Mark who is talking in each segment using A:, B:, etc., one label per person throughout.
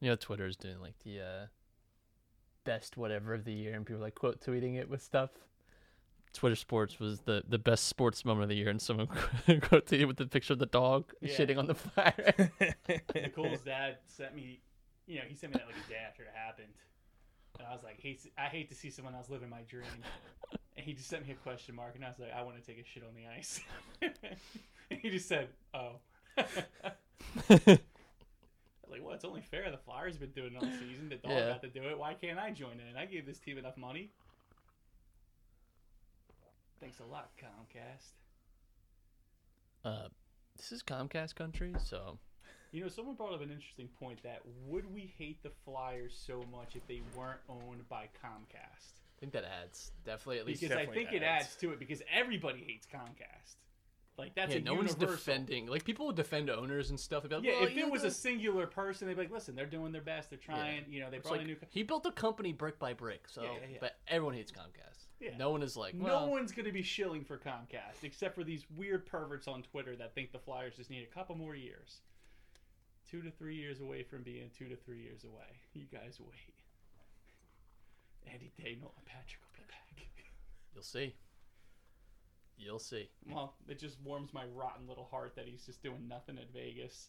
A: You know, Twitter's doing like the uh, best whatever of the year, and people are, like quote tweeting it with stuff. Twitter Sports was the, the best sports moment of the year, and someone quoted tweeted with the picture of the dog
B: Yeah.
A: shitting on the fire.
B: Nicole's dad sent me, you know, he sent me that like a day after it happened, and I was like, hate, I hate to see someone else living my dream, and he just sent me a question mark, and I was like, I want to take a shit on the ice, and he just said, oh. like, well, it's only fair. The Flyers have been doing it all season. The dog
A: Yeah.
B: got to do it. Why can't I join in? I gave this team enough money. Thanks a lot, Comcast.
A: uh, this is Comcast country, so
B: You know, someone brought up an interesting point that would we hate the Flyers so much if they weren't owned by Comcast?
A: I think that adds definitely at least.
B: Because I think it
C: adds.
B: adds to it because everybody hates Comcast. Like that's
A: yeah,
B: a
A: no one's defending. Like people would defend owners and stuff. Like,
B: Yeah,
A: well,
B: if it was a singular person, they'd be like, "Listen, they're doing their best. They're trying. You know, they
A: it's
B: brought
A: like,
B: a new." co-
A: he built a company brick by brick. So,
B: Yeah, yeah, yeah.
A: but everyone hates Comcast.
B: Yeah.
A: No one is like,
B: no
A: well,
B: one's going to be shilling for Comcast except for these weird perverts on Twitter that think the Flyers just need a couple more years. Two to three years away from being two to three years away. You guys wait. Andy Daniel and Patrick will be back.
A: You'll see. You'll see.
B: Well, it just warms my rotten little heart that he's just doing nothing at Vegas.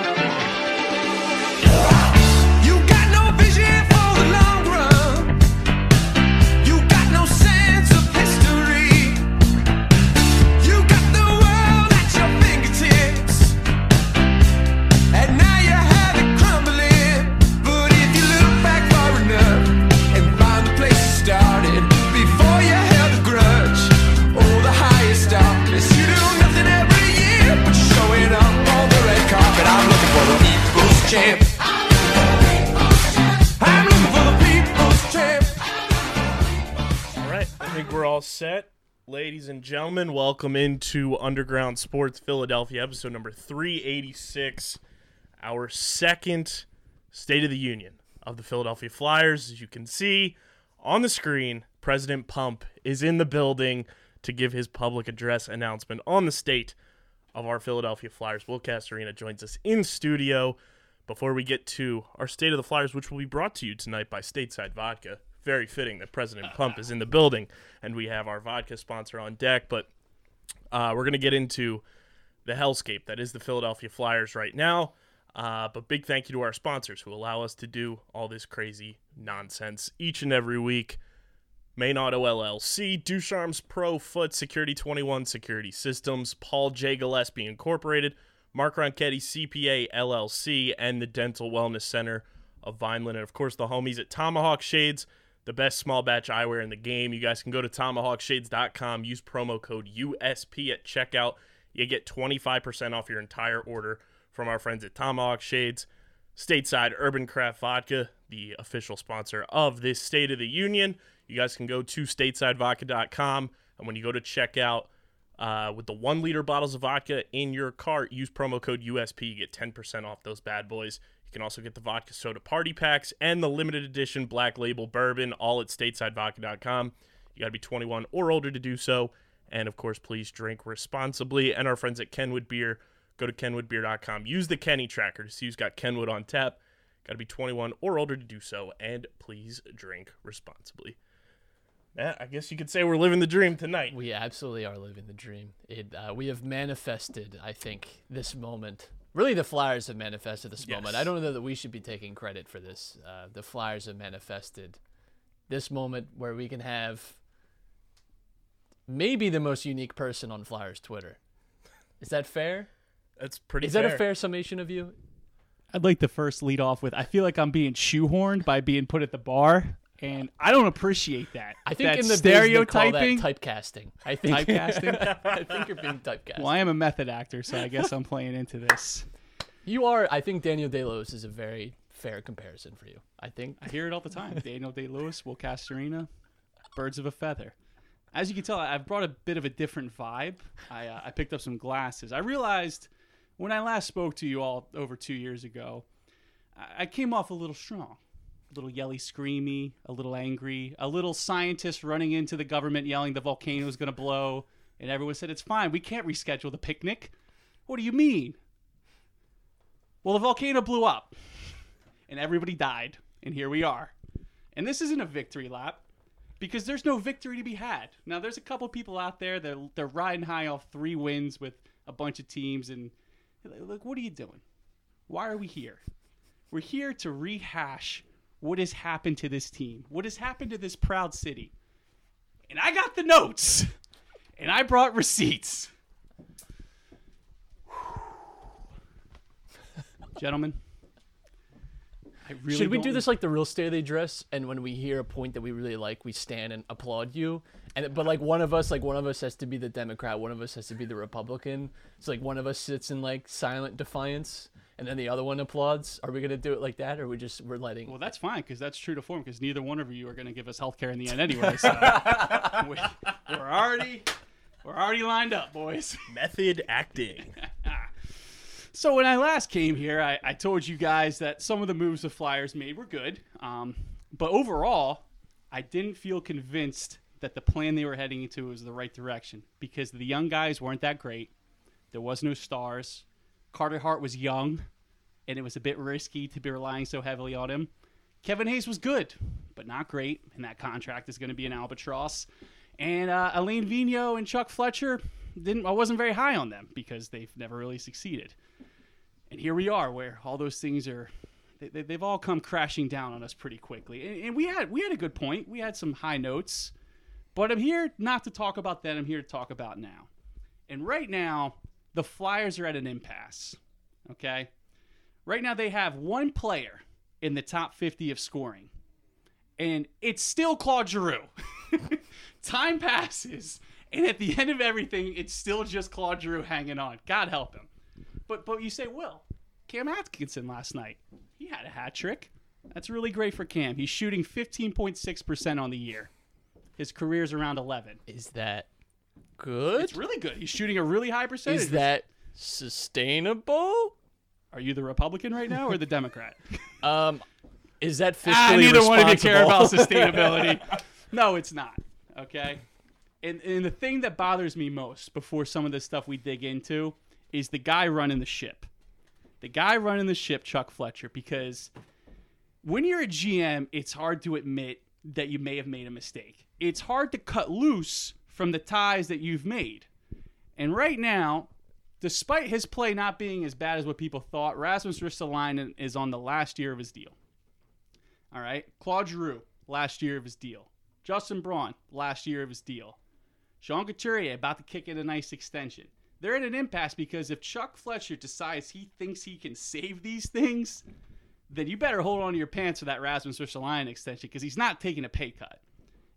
C: Set. Ladies and gentlemen, welcome into Underground Sports Philadelphia, episode number 386, our second State of the Union of the Philadelphia Flyers. As you can see on the screen, President Pump is in the building to give his public address announcement on the state of our Philadelphia Flyers. Will Castorina joins us in studio before we get to our State of the Flyers, which will be brought to you tonight by Stateside Vodka. Very fitting that President Pump is in the building and we have our vodka sponsor on deck. But uh, we're going to get into the hellscape that is the Philadelphia Flyers right now. Uh, but big thank you to our sponsors who allow us to do all this crazy nonsense each and every week. Main Auto LLC, Ducharme's Pro Foot Security 21 Security Systems, Paul J. Gillespie Incorporated, Mark Ronchetti CPA LLC, and the Dental Wellness Center of Vineland. And of course, the homies at Tomahawk Shades, the best small batch eyewear in the game. You guys can go to tomahawkshades.com, use promo code USP at checkout. You get 25% off your entire order from our friends at Tomahawk Shades. Stateside Urban Craft Vodka, the official sponsor of this State of the Union. You guys can go to statesidevodka.com, and when you go to checkout uh, with the one liter bottles of vodka in your cart, use promo code USP. You get 10% off those bad boys. You can also get the vodka soda party packs and the limited edition black label bourbon, all at statesidevodka.com. You got to be 21 or older to do so. And of course, please drink responsibly. And our friends at Kenwood Beer, go to kenwoodbeer.com. Use the Kenny tracker to see who's got Kenwood on tap. Got to be 21 or older to do so. And please drink responsibly. I guess you could say we're living the dream tonight.
A: We absolutely are living the dream. It, uh, we have manifested, I think, this moment. Really, the Flyers have manifested this moment. I don't know that we should be taking credit for this. Uh, the Flyers have manifested this moment where we can have maybe the most unique person on Flyers Twitter. Is that fair?
C: That's pretty
A: Is that a fair summation of you?
D: I'd like to first lead off with I feel like I'm being shoehorned by being put at the bar, and I don't appreciate that.
A: I think
D: that
A: in the biz they call
D: stereotyping.
A: that typecasting. I think
D: Typecasting?
A: I think you're being typecast.
D: well, I am a method actor, so I guess I'm playing into this.
A: You are. I think Daniel Day Lewis is a very fair comparison for you. I think.
B: I hear it all the time. Daniel Day Lewis, Will Castorina, birds of a feather. As you can tell, I've brought a bit of a different vibe. I, uh, I picked up some glasses. I realized when I last spoke to you all over two years ago, I came off a little strong, a little yelly, screamy, a little angry, a little scientist running into the government yelling the volcano is going to blow, and everyone said it's fine. We can't reschedule the picnic. What do you mean? Well, the volcano blew up and everybody died, and here we are. And this isn't a victory lap because there's no victory to be had. Now, there's a couple people out there that they're riding high off three wins with a bunch of teams, and like, what are you doing? Why are we here? We're here to rehash what has happened to this team, what has happened to this proud city. And I got the notes, and I brought receipts. Gentlemen, really
A: Should we
B: don't-
A: do this like the real state of the address? And when we hear a point that we really like, we stand and applaud you. And but like one of us, like one of us has to be the Democrat, one of us has to be the Republican. So like one of us sits in like silent defiance, and then the other one applauds. Are we gonna do it like that, or we just we're letting?
B: Well, that's fine because that's true to form because neither one of you are going to give us health care in the end anyway. So we, we're already we're already lined up, boys.
C: Method acting.
B: So when I last came here, I, I told you guys that some of the moves the Flyers made were good, um, but overall, I didn't feel convinced that the plan they were heading into was the right direction because the young guys weren't that great. There was no stars. Carter Hart was young, and it was a bit risky to be relying so heavily on him. Kevin Hayes was good, but not great, and that contract is going to be an albatross. And uh, Alain Vigneault and Chuck Fletcher didn't. I wasn't very high on them because they've never really succeeded. And here we are, where all those things are. They, they've all come crashing down on us pretty quickly. And, and we had we had a good point. We had some high notes, but I'm here not to talk about that. I'm here to talk about now. And right now, the Flyers are at an impasse. Okay, right now they have one player in the top 50 of scoring, and it's still Claude Giroux. Time passes, and at the end of everything, it's still just Claude Giroux hanging on. God help him. But but you say, Will, Cam Atkinson last night, he had a hat trick. That's really great for Cam. He's shooting 15.6% on the year. His career's around 11.
A: Is that good?
B: It's really good. He's shooting a really high percentage.
A: Is that sustainable?
B: Are you the Republican right now or the Democrat?
A: Um, is that fiscally
B: ah, neither one of you care about sustainability. no, it's not. Okay. And, and the thing that bothers me most before some of the stuff we dig into is the guy running the ship. The guy running the ship, Chuck Fletcher, because when you're a GM, it's hard to admit that you may have made a mistake. It's hard to cut loose from the ties that you've made. And right now, despite his play not being as bad as what people thought, Rasmus Ristolainen is on the last year of his deal. All right. Claude Giroux, last year of his deal. Justin Braun, last year of his deal. Sean Couturier about to kick in a nice extension. They're at an impasse because if Chuck Fletcher decides he thinks he can save these things, then you better hold on to your pants for that Rasmus Ristolainen extension because he's not taking a pay cut.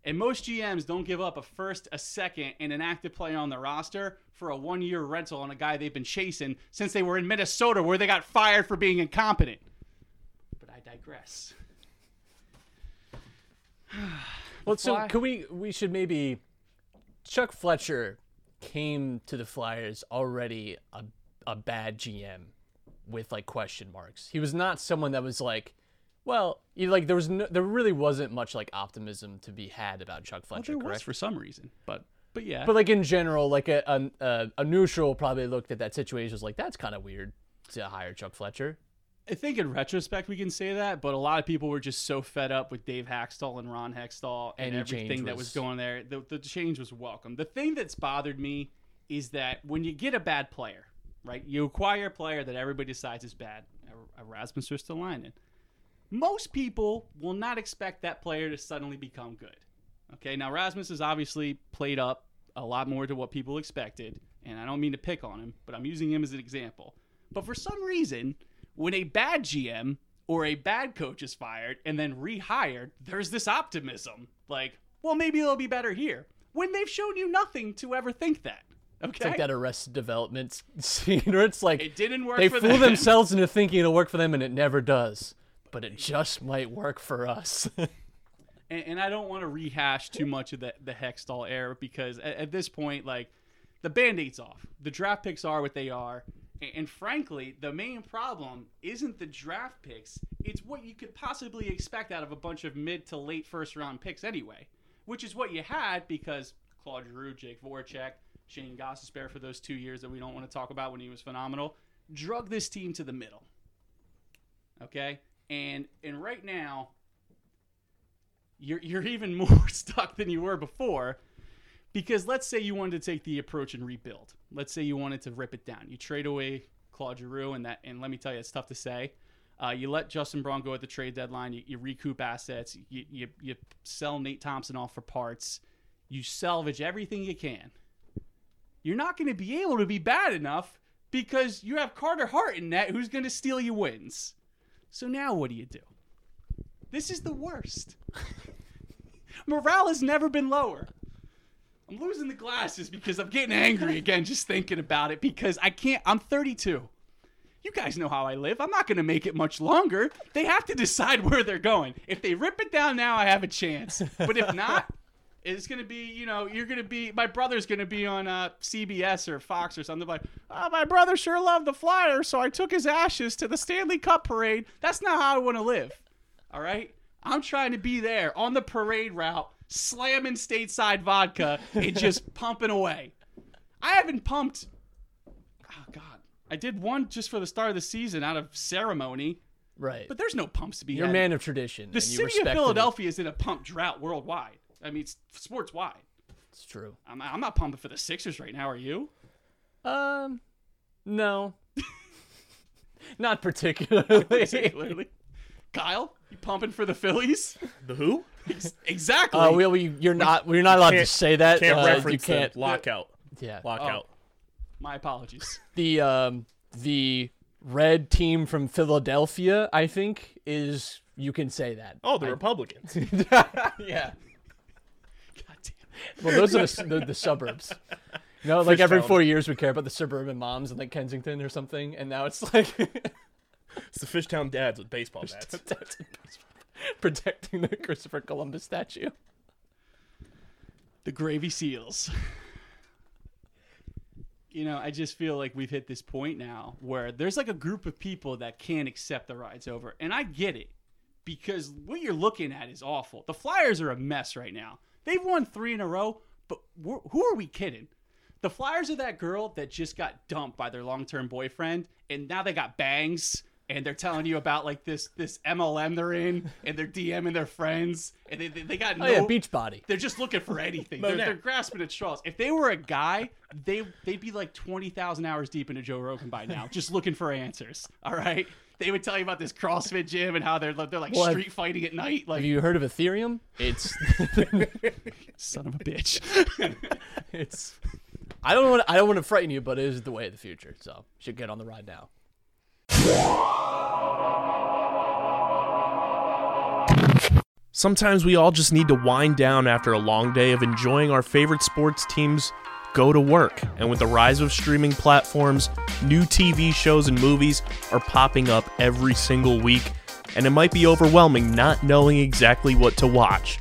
B: And most GMs don't give up a first, a second, and an active player on the roster for a one year rental on a guy they've been chasing since they were in Minnesota where they got fired for being incompetent. But I digress.
A: Well, so can we? We should maybe. Chuck Fletcher came to the Flyers already a a bad GM with like question marks. He was not someone that was like, well, you like there was no, there really wasn't much like optimism to be had about Chuck
B: Well,
A: Fletcher,
B: there was for some reason, but but yeah.
A: But like in general, like a a, a, a neutral probably looked at that situation was like that's kind of weird to hire Chuck Fletcher.
B: I think in retrospect we can say that, but a lot of people were just so fed up with Dave Hakstol and Ron Hextall and
A: Any
B: everything that was
A: was-
B: going there. The, the change was welcome. The thing that's bothered me is that when you get a bad player, right? You acquire a player that everybody decides is bad, a- a Rasmus Ristolainen. Most people will not expect that player to suddenly become good. Okay, now Rasmus has obviously played up a lot more to what people expected, and I don't mean to pick on him, but I'm using him as an example. But for some reason, when a bad GM or a bad coach is fired and then rehired, there's this optimism. Like, well, maybe it'll be better here. When they've shown you nothing to ever think that. Okay.
A: It's like that Arrested Development scene where it's like
B: It didn't work
A: they fool
B: them.
A: themselves into thinking it'll work for them and it never does. but it just might work for us.
B: and, and I don't want to rehash too much of the the Hextall era because at, at this point, like the band-aid's off. The draft picks are what they are, and, frankly, the main problem isn't the draft picks. It's what you could possibly expect out of a bunch of mid to late first round picks anyway, which is what you had because Claude Giroux, Jake Voracek, Shayne Gostisbehere for those two years that we don't want to talk about when he was phenomenal, drug this team to the middle. Okay, and and right now you're you're even more stuck than you were before because let's say you wanted to take the approach and rebuild. Let's say you wanted to rip it down. You trade away Claude Giroux and that and let me tell you it's tough to say. Uh, you let Justin Braun go at the trade deadline. You, you recoup assets. You, you you sell Nate Thompson off for parts. You salvage everything you can. You're not going to be able to be bad enough because you have Carter Hart in net who's going to steal you wins. So now what do you do? This is the worst. Morale has never been lower. I'm losing the glasses because I'm getting angry again just thinking about it because I can't. I'm 32. You guys know how I live. I'm not going to make it much longer. They have to decide where they're going. If they rip it down now, I have a chance. But if not, it's going to be, you know, you're going to be, my brother's going to be on uh, CBS or Fox or something like, oh, my brother sure loved the Flyers, so I took his ashes to the Stanley Cup parade. That's not how I want to live. All right? I'm trying to be there on the parade route, slamming stateside vodka and just pumping away. I haven't pumped. Oh, God. I did one just for the start of the season out of ceremony,
A: right.
B: but there's no pumps to be
A: You're a man of tradition.
B: the
A: and you
B: city of
A: respect it.
B: Philadelphia is in a pump drought worldwide. I mean, it's sports wide.
A: It's true.
B: I'm, I'm not pumping for the Sixers right now. Are you?
A: Um, no. Not particularly.
B: Particularly. Kyle, you pumping for the Phillies?
C: The who?
B: exactly.
A: Uh, we, we, you're not. We're not allowed to say that.
C: Can't
A: uh,
C: reference
A: You can't.
C: the lockout.
A: Yeah.
C: Lockout.
B: My apologies.
A: The um the red team from Philadelphia, I think, is you can say that.
C: Oh, the
A: I-
C: Republicans.
A: yeah.
B: God damn.
A: Well, those are the, the, the suburbs. You know, like
C: Fish
A: every four years we care about the suburban moms in like Kensington or something, and now it's like
C: it's the Fishtown dads with baseball bats.
A: protecting the Christopher Columbus statue.
B: The Gravy Seals. You know, I just feel like we've hit this point now where there's like a group of people that can't accept the ride's over. And I get it because what you're looking at is awful. The Flyers are a mess right now. They've won three in a row, but who are we kidding? The Flyers are that girl that just got dumped by their long term boyfriend, and now they got bangs. And they're telling you about like this this MLM they're in, and they're DMing their friends, and they, they, they got
A: Oh yeah, beach body.
B: they're just looking for anything. They're,
C: Monet.
B: they're grasping at straws. If they were a guy, they they'd be like twenty thousand hours deep into Joe Rogan by now, just looking for answers. All right, they would tell you about this CrossFit gym and how they're they're like
A: Well,
B: street fighting at night. Like
A: Have you heard of Ethereum? It's
B: son of a bitch.
A: it's. I don't want. I don't want to frighten you, but it is the way of the future. So should get on the ride now.
C: Sometimes we all just need to wind down after a long day of enjoying our favorite sports teams go to work. And with the rise of streaming platforms, new TV shows and movies are popping up every single week, and it might be overwhelming not knowing exactly what to watch.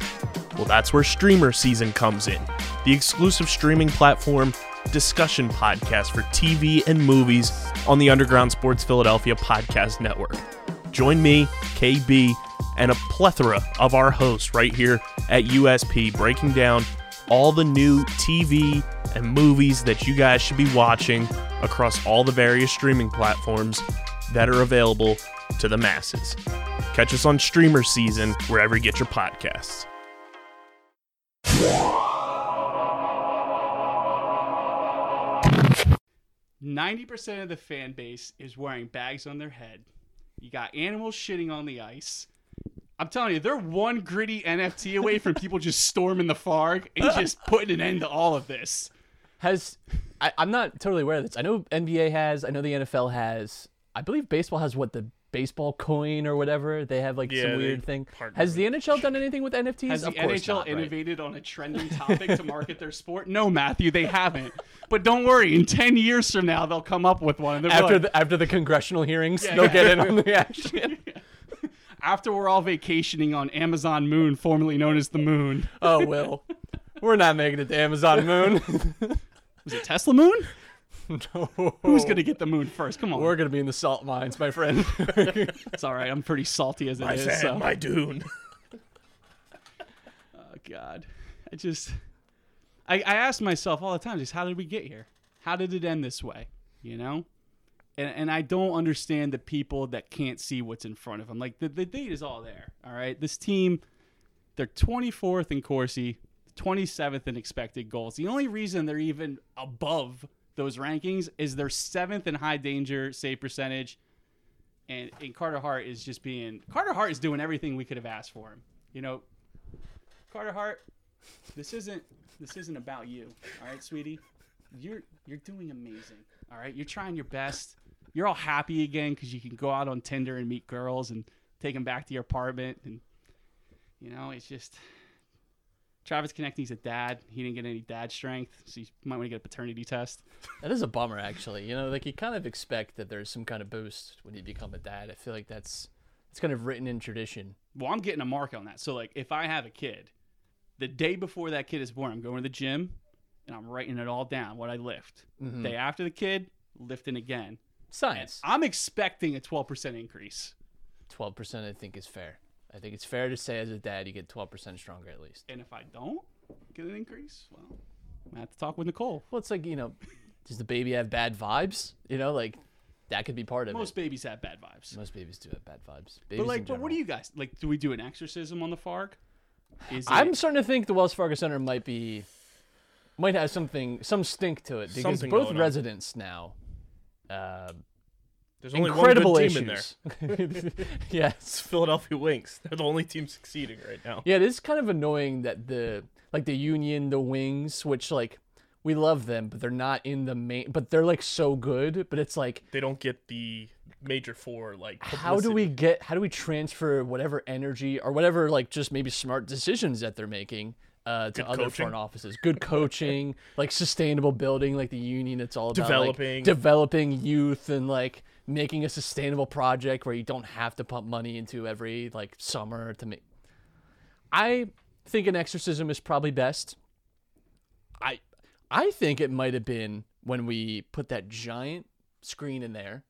C: Well, that's where Streamer Season comes in, the exclusive streaming platform discussion podcast for TV and movies on the Underground Sports Philadelphia Podcast Network. Join me, KB, and a plethora of our hosts right here at USP breaking down all the new TV and movies that you guys should be watching across all the various streaming platforms that are available to the masses. Catch us on Streamer Season wherever you get your podcasts.
B: Ninety percent of the fan base is wearing bags on their head. You got animals shitting on the ice. I'm telling you, they're one gritty NFT away from people just storming the Farg and just putting an end to all of this.
A: Has I, I'm not totally aware of this. I know NBA has. I know the NFL has. I believe baseball has what the baseball coin or whatever. They have like
C: Yeah,
A: some weird thing. Has the NHL done anything with NFTs?
B: Has the
A: of course
B: NHL
A: not, right?
B: innovated on a trending topic to market their sport? No, Matthew, they haven't. But don't worry, in 10 years from now, they'll come up with one. And they'll be
A: after
B: like,
A: the after the congressional hearings?
B: Yeah,
A: they'll
B: yeah.
A: get in on the action.
B: after we're all vacationing on Amazon Moon, formerly known as the Moon.
A: Oh, Will. We're not making it to Amazon Moon.
B: Was it Tesla Moon?
A: No.
B: Who's gonna get the moon first? Come on.
A: We're going to be in the salt mines, my friend.
B: it's all right. I'm pretty salty as it
C: My
B: is.
C: sand,
B: so.
C: my dune.
B: Oh God, I just, I, I ask myself all the time, just how did we get here? How did it end this way? You know, and and I don't understand the people that can't see what's in front of them. Like the the date is all there. All right, this team, they're 24th in Corsi, 27th in expected goals. The only reason they're even above those rankings is they're seventh in high danger save percentage. And, and Carter Hart is just being Carter Hart is doing everything we could have asked for him. You know, Carter Hart, this isn't this isn't about you. All right, sweetie. You're you're doing amazing. All right, you're trying your best. You're all happy again because you can go out on Tinder and meet girls and take them back to your apartment. And you know, it's just Travis Konecny's a dad. He didn't get any dad strength, so you might want to get a paternity test.
A: that is a bummer, actually. You know, like you kind of expect that there's some kind of boost when you become a dad. I feel like that's it's kind of written in tradition.
B: Well, I'm getting a mark on that. So like, if I have a kid, the day before that kid is born, I'm going to the gym and I'm writing it all down what I lift. Mm-hmm. Day after the kid, lifting again.
A: Science.
B: I'm expecting a 12% increase.
A: 12% I think is fair. I think it's fair to say as a dad you get 12% stronger at least.
B: And if I don't get an increase, well, I have to talk with Nicole.
A: Well, it's like, you know, does the baby have bad vibes? You know, like that could be part of it.
B: Most
A: it.
B: babies have bad vibes.
A: Most babies do have bad vibes. Babies
B: But like, but what do you guys like? Do we do an exorcism on the Farg? Is
A: I'm
B: it-
A: starting to think the Wells Fargo Center might be might have something some stink to it because both
C: going on.
A: residents now uh,
C: There's only
A: incredible
C: one good team in there.
A: issues. yes.
C: It's Philadelphia Wings. They're the only team succeeding right now.
A: Yeah, it is kind of annoying that the like the Union, the Wings, which like we love them, but they're not in the main. But they're like so good. But it's like,
C: They don't get the major four like.
A: how do we get? How do we transfer whatever energy or whatever like just maybe smart decisions that they're making? Uh, to
C: Good
A: other
C: coaching.
A: front offices, good coaching, like sustainable building, like the union. It's all about like,
C: Developing.
A: developing youth, and like making a sustainable project where you don't have to pump money into every like summer to make. I think an exorcism is probably best. I I think it might have been when we put that giant screen in there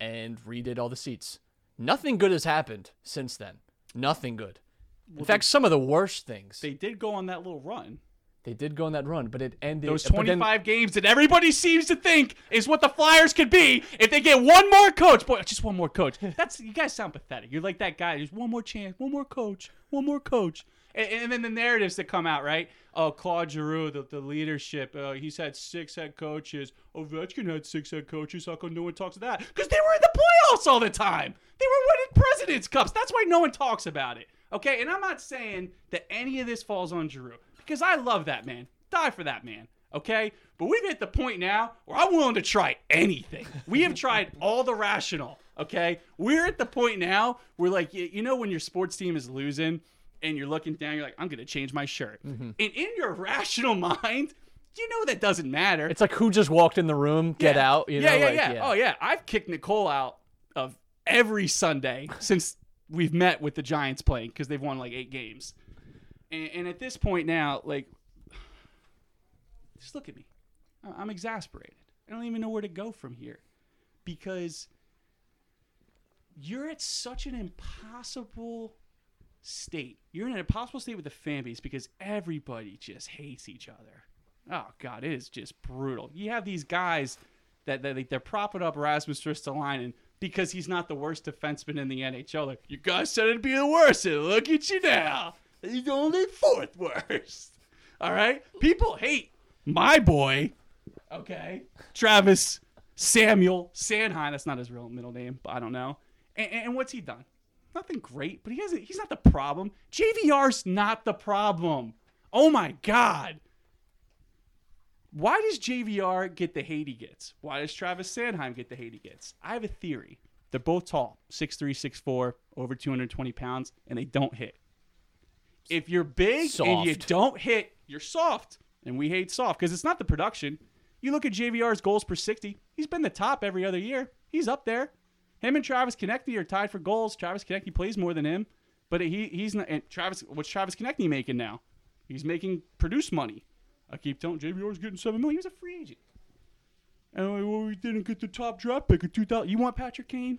A: and redid all the seats. Nothing good has happened since then. Nothing good. In fact, some of the worst things.
B: They did go on that little run.
A: They did go on that run, but it ended.
B: Those
A: but then-
B: 25 games that everybody seems to think is what the Flyers could be if they get one more coach. Boy, just one more coach. That's you guys sound pathetic. You're like that guy. There's one more chance, one more coach, one more coach. And, and then the narratives that come out, right? Oh, Claude Giroux, the, the leadership. Uh, he's had six head coaches. Ovechkin had six head coaches. How come no one talks about that? Because they were in the playoffs all the time. They were winning President's Cups. That's why no one talks about it. Okay, and I'm not saying that any of this falls on Giroux because I love that man. Die for that man. Okay, but we've hit the point now where I'm willing to try anything. We have tried all the rational. Okay, we're at the point now where like you, know when your sports team is losing and you're looking down, you're like, I'm gonna change my shirt. Mm-hmm. And in your rational mind, you know that doesn't matter.
A: It's like who just walked in the room, get
B: Yeah.
A: out. You
B: yeah,
A: know,
B: yeah,
A: like,
B: yeah, Oh yeah, I've kicked Nicole out of every Sunday since we've met with the Giants playing because they've won like eight games. And, and at this point now, like, just look at me. I'm exasperated. I don't even know where to go from here because you're at such an impossible state. You're in an impossible state with the fan base because everybody just hates each other. Oh God, it is just brutal. You have these guys that, that they're propping up Rasmus Ristolainen because he's not the worst defenseman in the NHL. Like you guys said it'd be the worst, and look at you now. He's only fourth worst. All right, people hate my boy. Okay, Travis Samuel Sanheim. That's not his real middle name, but I don't know. And, and what's he done? Nothing great, but he hasn't. He's not the problem. JVR's not the problem. Oh my God. Why does JVR get the hate he gets? Why does Travis Sanheim get the hate he gets? I have a theory. They're both tall, 6'3, 6'4, over 220 pounds, and they don't hit. If you're big and you don't hit, you're soft. And we hate soft because it's not the production. You look at JVR's goals per 60, he's been the top every other year. He's up there. Him and Travis Konecny are tied for goals. Travis Konecny plays more than him, but he he's not. And Travis, what's Travis Konecny making now? He's making produce money. I keep telling JVR's getting seven million. He was a free agent. And well, we didn't get the top draft pick of 2000. You want Patrick Kane?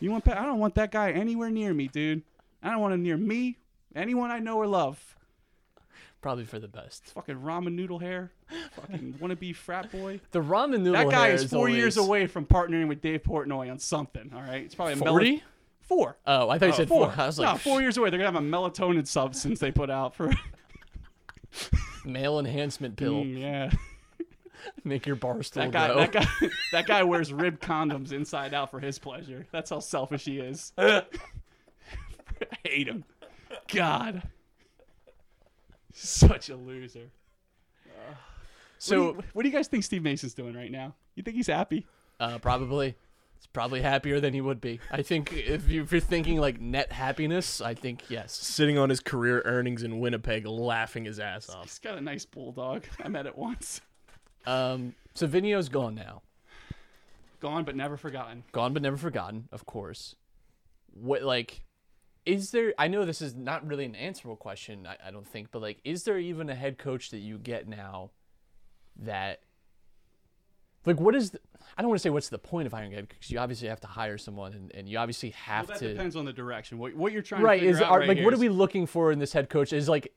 B: You want? I don't want that guy anywhere near me, dude. I don't want him near me. Anyone I know or love.
A: Probably for the best.
B: Fucking ramen noodle hair. Fucking wannabe frat boy.
A: The ramen noodle
B: That guy
A: hair
B: is four years away from partnering with Dave Portnoy on something. All right, it's probably a mel-
A: 40?
B: Four.
A: Oh, I thought you said four. I was like,
B: no, four years away. They're gonna have a melatonin substance they put out for.
A: male enhancement pill.
B: Mm, yeah,
A: Make your bar stool
B: that guy. That guy. That guy wears rib condoms inside out for his pleasure. That's how selfish he is. I hate him. God, such a loser.
A: so
B: what do, you, what do you guys think Steve Mason's doing right now? You think he's happy?
A: uh, probably, it's probably happier than he would be. I think if, you, if you're thinking like net happiness, I think yes.
C: Sitting on his career earnings in Winnipeg, laughing his ass off.
B: He's got a nice bulldog. I met it once.
A: Um, Savino's gone now.
B: Gone but never forgotten.
A: Gone but never forgotten, of course. What like is there I know this is not really an answerable question, I, I don't think, but like is there even a head coach that you get now that like what is the, I don't want to say what's the point of hiring a head because you obviously have to hire someone and, and you obviously have
B: Well, that
A: to
B: depends on the direction. What, what you're trying
A: right
B: to figure
A: is
B: out
A: are,
B: right
A: like
B: here
A: what are we looking for in this head coach is like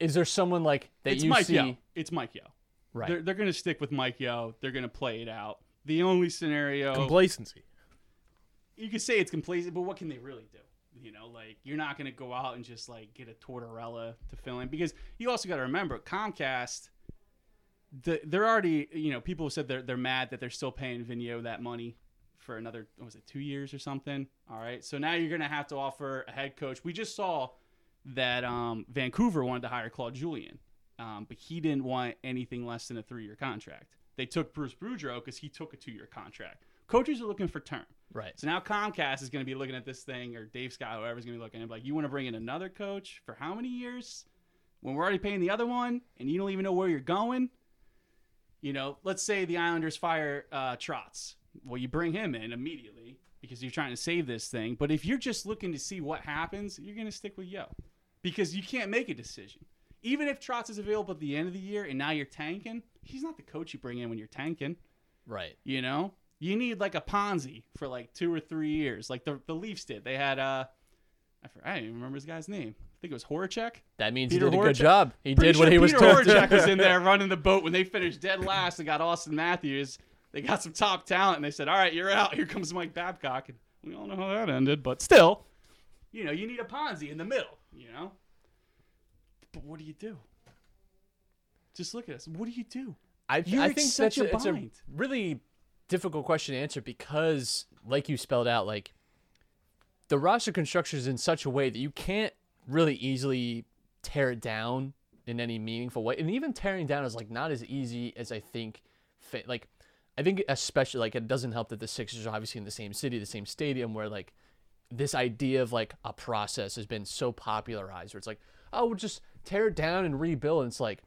A: is there someone like that
B: It's
A: you
B: Mike
A: see
B: Yo. It's Mike Yeo.
A: right
B: They're, they're going to stick with Mike Yeo. They're going to play it out. The only scenario
C: Complacency.
B: you could say it's complacent, but what can they really do? You know, like you're not going to go out and just like get a Tortorella to fill in because you also got to remember Comcast. The, they're already, you know, people said they're they're mad that they're still paying Vigneault that money for another was it two years or something. All right, so now you're going to have to offer a head coach. We just saw that um, Vancouver wanted to hire Claude Julien, um, but he didn't want anything less than a three year contract. They took Bruce Boudreau because he took a two year contract. Coaches are looking for term.
A: Right
B: So now Comcast is going to be looking at this thing, or Dave Scott, whoever's going to be looking at it, like, you want to bring in another coach for how many years? When we're already paying the other one, and you don't even know where you're going. You know, let's say the Islanders fire uh, Trotz. Well, you bring him in immediately because you're trying to save this thing. But if you're just looking to see what happens, you're going to stick with Yeo because you can't make a decision. Even if Trotz is available at the end of the year and now you're tanking, he's not the coach you bring in when you're tanking.
A: right
B: You know, you need like a Ponzi for like two or three years, like the the Leafs did. They had uh, I, for, I don't even remember his guy's name. I think it was Horachek.
A: that means
B: Peter
A: he did a good job he
B: Pretty
A: did what
B: sure
A: he was
B: Peter
A: told to
B: Horacek was in there running the boat when they finished dead last and got Auston Matthews. They got some top talent and they said, "All right, you're out. Here comes Mike Babcock." And we all know how that ended, but still, you know, you need a Ponzi in the middle. You know, but what do you do? Just look at us. What do you do?
A: I, I think
B: such
A: that's
B: a
A: it's a really difficult question to answer because, like you spelled out, like the roster construction is in such a way that you can't really easily tear it down in any meaningful way, and even tearing down is like not as easy as I think. Like, I think especially like it doesn't help that the Sixers are obviously in the same city, the same stadium, where like this idea of like a process has been so popularized, where it's like, oh, we'll just tear it down and rebuild. And it's like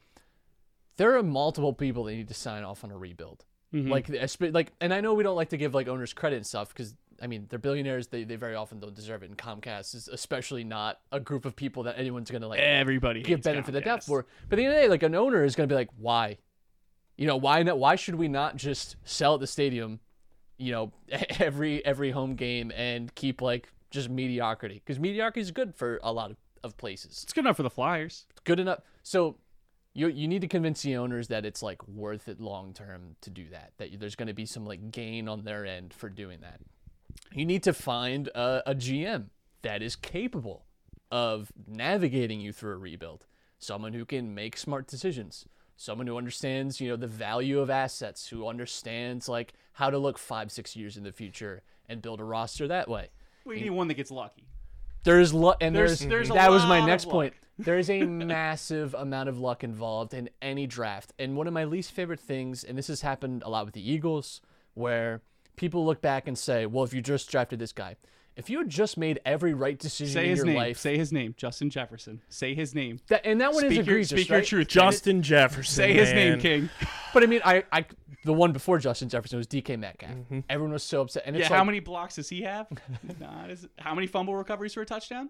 A: there are multiple people that need to sign off on a rebuild. Mm-hmm. Like, espe- like, and I know we don't like to give like owners credit and stuff because I mean they're billionaires. They, they very often don't deserve it. And Comcast is especially not a group of people that anyone's gonna like
B: Everybody
A: give benefit of the doubt for. But at the end of the day, like an owner is gonna be like, why? You know, why not? Why should we not just sell at the stadium? You know, every every home game and keep like just mediocrity because mediocrity is good for a lot of, of places
B: It's good enough for the Flyers.
A: It's good enough. So you you need to convince the owners that it's like worth it long term to do that. That there's going to be some like gain on their end for doing that. You need to find a, a GM that is capable of navigating you through a rebuild. Someone who can make smart decisions. Someone who understands, you know, the value of assets, who understands like how to look five, six years in the future and build a roster that way.
B: We need one that gets lucky.
A: There's luck, and
B: There's-
A: there's,
B: there's
A: that was my next point. There is a massive amount of luck involved in any draft, and one of my least favorite things, and this has happened a lot with the Eagles, where people look back and say, "Well, if you just drafted this guy, if you had just made every right decision
B: Say
A: in
B: his
A: your
B: name.
A: life,
B: Say his name. Justin Jefferson. Say his name.
A: that, and that one is
B: speak your,
A: egregious,
B: speak your
A: right?
B: truth.
C: Justin Jefferson.
B: Say his name. King.
A: But I mean, I, I the one before Justin Jefferson was DK Metcalf. Mm-hmm. Everyone was so upset. And
B: Yeah,
A: it's
B: how many blocks does he have? Not as, how many fumble recoveries for a touchdown?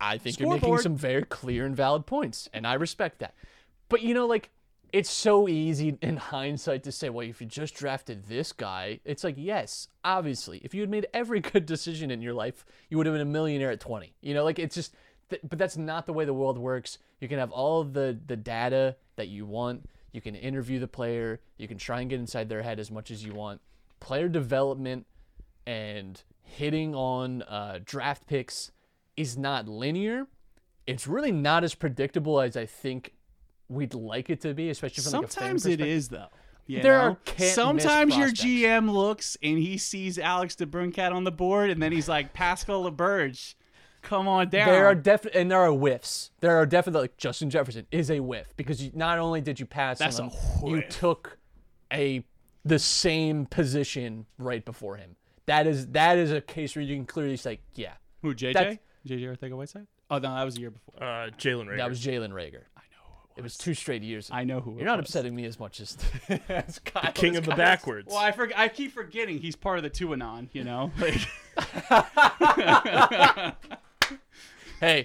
A: I think you're making some very clear and valid points, and I respect that. But you know, like it's so easy in hindsight to say, well, if you just drafted this guy, it's like, yes, obviously, if you had made every good decision in your life, you would have been a millionaire at 20. You know, like it's just, th- but that's not the way the world works. You can have all the the data that you want. You can interview the player. You can try and get inside their head as much as you want. Player development and hitting on uh, draft picks is not linear. It's really not as predictable as I think we'd like it to be, especially from like a fan
B: Sometimes it
A: perspective.
B: though. You
A: There
B: know?
A: are
B: Sometimes your. GM looks and he sees Alex DeBrincat on the board, and then he's like, Pascal Laberge, come on down.
A: There are definitely and there are whiffs. There are definitely like Justin Jefferson is a whiff because you, not only did you pass
B: That's
A: on
B: a
A: him, you took a the same position right before him. That is that is a case where you can clearly say, yeah,
B: Who JJ?
A: That's-
B: JJ Arcega-Whiteside? Oh no, that was a year before.
C: Uh, Jalen Reagor.
A: that was Jalen Reagor. I know it was two straight years.
B: I know who.
A: You're
B: it
A: not
B: was.
A: upsetting me as much as, as Kyle.
C: King
A: is.
C: of the
A: Kyle's-
C: backwards.
B: Well, I forg I keep forgetting he's part of the two anon. You know, like
A: Hey,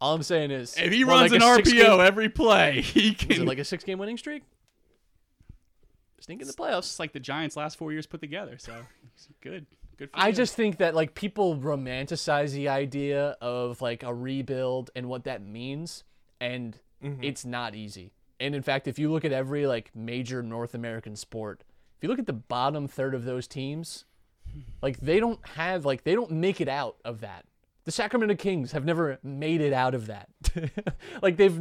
A: all I'm saying is
B: if he runs
A: like
B: an RPO
A: six-game-
B: every play, he
A: is
B: can.
A: it like a six game winning streak? Sneak in the playoffs.
B: it's like the Giants' last four years put together. So good, good. For
A: I
B: you.
A: just think that like people romanticize the idea of like a rebuild and what that means, and Mm-hmm. it's not easy. And in fact, if you look at every like major North American sport, if you look at the bottom third of those teams, like they don't have like they don't make it out of that. The Sacramento Kings have never made it out of that. like they've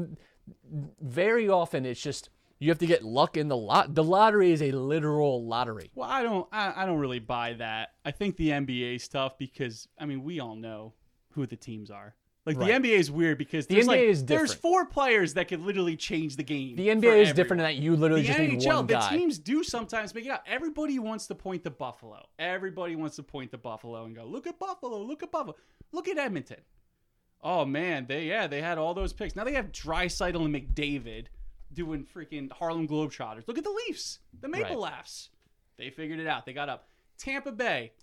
A: very often it's just you have to get luck in the lot. The lottery is a literal lottery.
B: Well, I don't. I, I don't really buy that. I think the NBA tough because I mean we all know who the teams are. Like
A: Right.
B: the NBA is weird because
A: The
B: there's
A: NBA
B: like,
A: is
B: There's four players that could literally change the game.
A: The NBA is
B: everyone.
A: different in that you literally
B: the
A: just need
B: NHL,
A: one
B: the
A: guy.
B: teams do sometimes make it out. Everybody wants to point to Buffalo. Everybody wants to point to Buffalo and go, "Look at Buffalo! Look at Buffalo! Look at Edmonton!" Oh man, they yeah they had all those picks. Now they have Draisaitl and McDavid doing freaking Harlem Globetrotters. Look at the Leafs, the Maple
A: Right.
B: Laughs. They figured it out. They got up. Tampa Bay.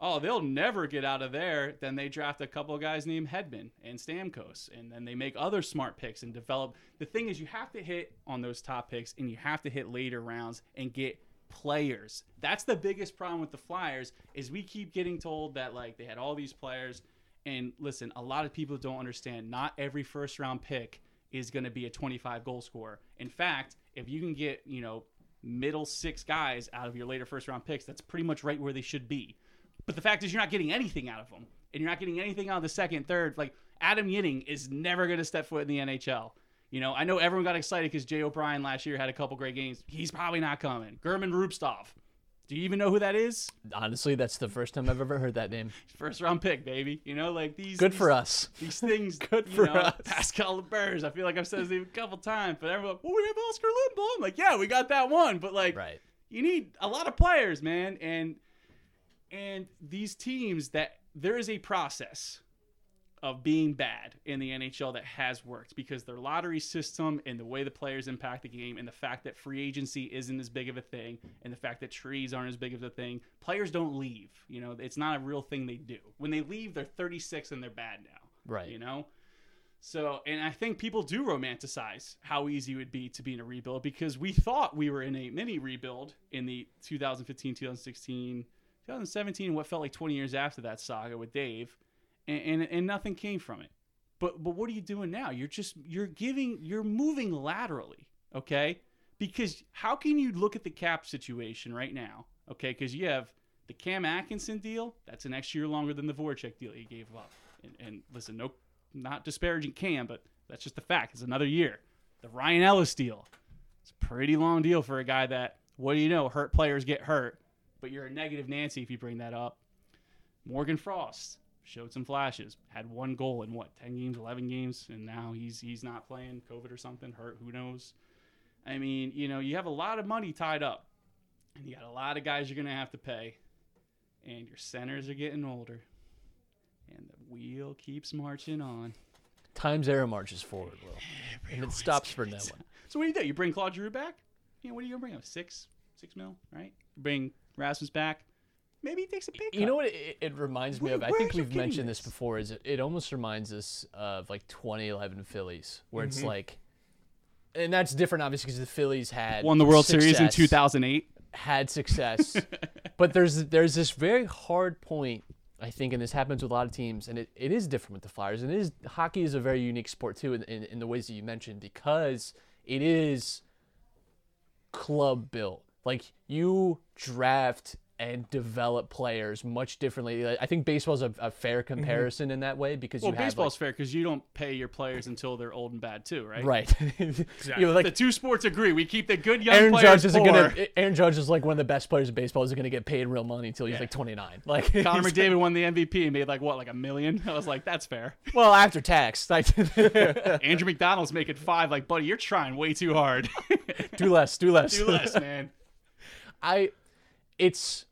B: Oh, they'll never get out of there. Then they draft a couple guys named Hedman and Stamkos, and then they make other smart picks and develop. The thing is, you have to hit on those top picks, and you have to hit later rounds and get players. That's the biggest problem with the Flyers is we keep getting told that like they had all these players, and listen, a lot of people don't understand. Not every first round pick is going to be a 25 goal scorer. In fact, if you can get you know middle six guys out of your later first round picks, that's pretty much right where they should be. But the fact is, you're not getting anything out of them, and you're not getting anything out of the second, third. Like Adam Ginning is never going to step foot in the NHL. You know, I know everyone got excited because Jay O'Brien last year had a couple great games. He's probably not coming. German Rubtsov. Do you even know who that is?
A: Honestly, that's the first time I've ever heard that name.
B: First round pick, baby. You know, like these.
A: Good
B: these-
A: for us.
B: These things,
A: Good for
B: know,
A: us.
B: Pascal Laberge. I feel like I've said his name a couple times, but everyone, well, we have Oscar Lindblom. I'm like, yeah, we got that one, but like,
A: Right.
B: you need a lot of players, man, and and these teams that there is a process of being bad in the NHL that has worked because their lottery system and the way the players impact the game and the fact that free agency isn't as big of a thing and the fact that trees aren't as big of a thing players don't leave you know? It's not a real thing they do. When they leave they're 36 and they're bad now
A: Right.
B: you know? So and i think people do romanticize how easy it would be to be in a rebuild because we thought we were in a mini rebuild in the 2015 2016 2017 what felt like 20 years after that saga with dave and, and, and nothing came from it. But but what are you doing now? You're just you're giving you're moving laterally okay? Because how can you look at the cap situation right now okay? Because you have the cam atkinson deal that's an extra year longer than the voracek deal he gave up. And, and listen no not disparaging cam but that's just the fact. It's another year. The ryan ellis deal it's a pretty long deal for a guy that what do you know hurt players get hurt but you're a negative nancy if you bring that up morgan frost showed some flashes had one goal in what 10 games 11 games and now he's he's not playing covid or something hurt who knows i mean you know you have a lot of money tied up and you got a lot of guys you're going to have to pay and your centers are getting older and the wheel keeps marching on
A: Times arrow marches forward, Will. And it stops for no one.
B: so what do you do you bring claude Giroux back you know, what are you gonna bring him? Six, six mil, right? Bring Rasmus back. Maybe he takes a pay cut.
A: You know what it, it reminds me
B: Where-
A: of? I think we've mentioned this
B: this?
A: before. Is it, it almost reminds us of like 2011 Phillies, where it's mm-hmm. like, and that's different obviously because the Phillies had
B: Won the World Series in 2008.
A: had success, but there's there's this very hard point I think, and this happens with a lot of teams, and it, it is different with the Flyers, and it is hockey is a very unique sport too in, in, in the ways that you mentioned because it is club built. Like you draft and develop players much differently. I think baseball's a, a fair mm-hmm. comparison in that way because
B: Well,
A: you have
B: baseball's
A: like,
B: fair because you don't pay your players until they're old and bad too, right?
A: right. you know, like
B: The two sports agree. We keep the good young
A: Aaron
B: players
A: Judge isn't
B: poor.
A: gonna. Aaron Judge is like one of the best players in baseball. Isn't gonna get paid real money until he's
B: Yeah.
A: like 29. Like
B: Connor McDavid won the MVP and made like what, like a million? I was like, that's fair.
A: Well, after tax, like,
B: Andrew MacDonald's making five. Like, buddy, you're trying way too hard.
A: do less, do less,
B: Do less, man.
A: I, it's,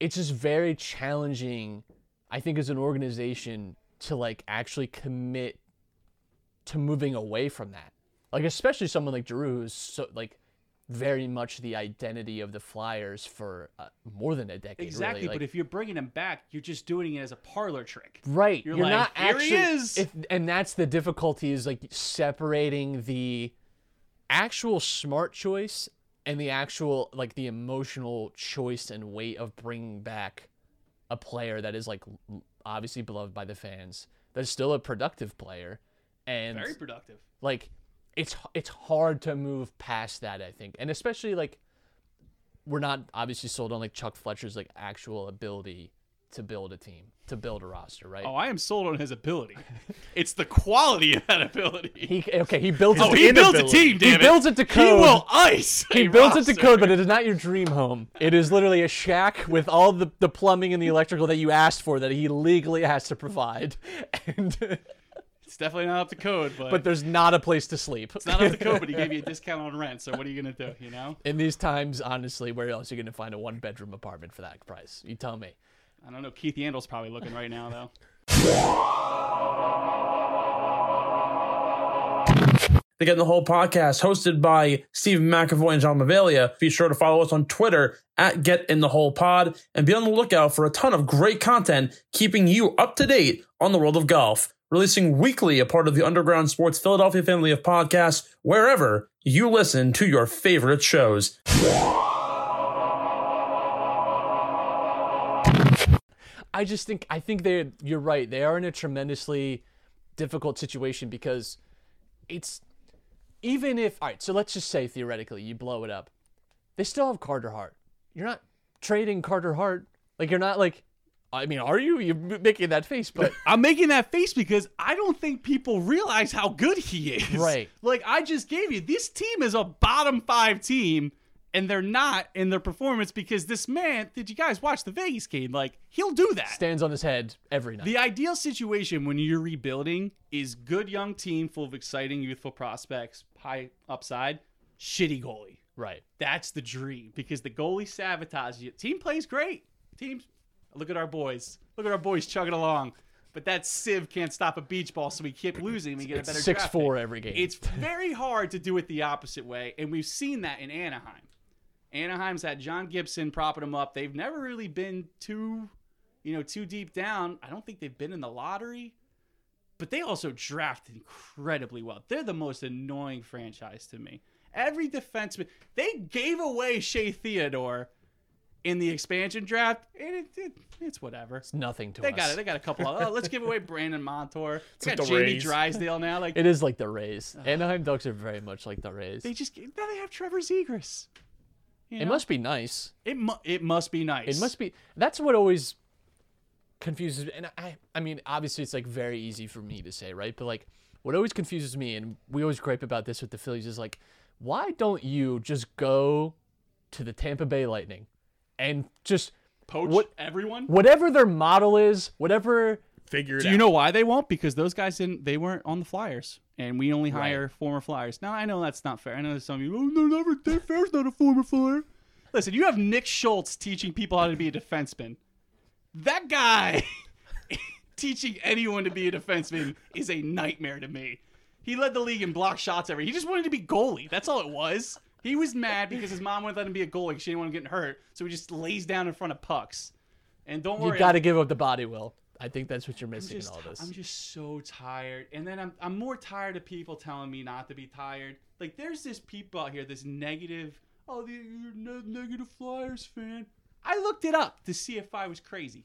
A: it's just very challenging. I think as an organization to like actually commit to moving away from that. Like especially someone like Giroux, who's so like very much the identity of the Flyers for uh, more than a decade.
B: Exactly.
A: really. Like,
B: but if you're bringing him back, you're just doing it as a parlor trick.
A: Right.
B: You're
A: You're,
B: like,
A: not
B: "Here he
A: actually
B: is."
A: If, and that's the difficulty is like separating the actual smart choice and the actual like the emotional choice and weight of bringing back a player that is like obviously beloved by the fans, that is still a productive player and
B: Very productive.
A: like it's it's hard to move past that I think. And especially like we're not obviously sold on like Chuck Fletcher's like actual ability to build a team, to build a roster, right?
B: Oh, I am sold on his ability. it's the quality of that ability.
A: He okay. He builds.
B: oh, he
A: to
B: builds a team, damn
A: He
B: it.
A: builds it to code.
B: He will ice.
A: He builds it to code, but it is not your dream home. It is literally a shack with all the, the plumbing and the electrical that you asked for that he legally has to provide. And
B: It's definitely not up to code, but,
A: but there's not a place to sleep.
B: it's not up to code. But he gave you a discount on rent. So what are you gonna do? You know?
A: In these times, honestly, where else are you going to find a one bedroom apartment for that price? You tell me.
B: I don't know. Keith Yandle's probably looking right now though.
E: The Get in the Hole podcast, hosted by Stephen McAvoy and John Mavalia. Be sure to follow us on Twitter at Get in the Hole Pod and be on the lookout for a ton of great content keeping you up to date on the world of golf. Releasing weekly, a part of the Underground Sports Philadelphia family of podcasts, wherever you listen to your favorite shows.
A: I just think I think they you're right. They are in a tremendously difficult situation because it's even if all right, so let's just say theoretically you blow it up. They still have Carter Hart. You're not trading Carter Hart. Like you're not like I mean, are you? You're making that face, but
B: I'm making that face because I don't think people realize how good he is.
A: Right.
B: Like I just gave you, this team is a bottom five team, and they're not in their performance because this man. Did you guys watch the Vegas game? Like he'll do that.
A: stands on his head every night.
B: The ideal situation when you're rebuilding is good young team full of exciting youthful prospects, high upside, shitty goalie.
A: right.
B: That's the dream because the goalie sabotages you. Team plays great. Teams, look at our boys. Look at our boys chugging along. But that sieve can't stop a beach ball, so we keep losing. We get a better
A: six four every game.
B: It's very hard to do it the opposite way, and we've seen that in Anaheim. Anaheim's had John Gibson propping them up. They've never really been too, you know, too deep down. I don't think they've been in the lottery, but they also draft incredibly well. They're the most annoying franchise to me. Every defenseman, they gave away Shea Theodore in the expansion draft, and it, it, it's whatever.
A: it's nothing to
B: They
A: us.
B: got it. They got a couple of. Oh, let's give away Brandon Montour. They
C: like
B: got
C: the
B: Jamie
C: Rays.
B: Drysdale now. Like
A: It is like the Rays. Anaheim Ducks are very much like the Rays.
B: they just now they have Trevor Zegras. You
A: it
B: know?
A: must be nice.
B: It mu- it must be nice.
A: It must be. That's what always confuses me. And I, I mean, obviously, it's like very easy for me to say, right? But like, what always confuses me, and we always gripe about this with the Phillies, is like, why don't you just go to the Tampa Bay Lightning and just
B: poach
A: what-
B: everyone.
A: whatever their model is, whatever.
C: Figure it
B: Do
C: out.
B: you know why they won't? Because those guys didn't. They weren't on the Flyers, and we only hire former Flyers. Now I know that's not fair. I know there's some of you. Oh, no, never. Dave Fair's not a former Flyer. Listen, you have Nick Schultz teaching people how to be a defenseman. That guy teaching anyone to be a defenseman is a nightmare to me. He led the league in block shots every. He just wanted to be goalie. That's all it was. He was mad because his mom wouldn't let him be a goalie because she didn't want him getting hurt. So he just lays down in front of pucks. And don't worry, You
A: got to give up the body, Will. I think that's what you're missing
B: just,
A: in all this.
B: I'm just so tired. And then I'm, I'm more tired of people telling me not to be tired. Like, there's this people out here, this negative, oh, the- you're a negative Flyers fan. I looked it up to see if I was crazy.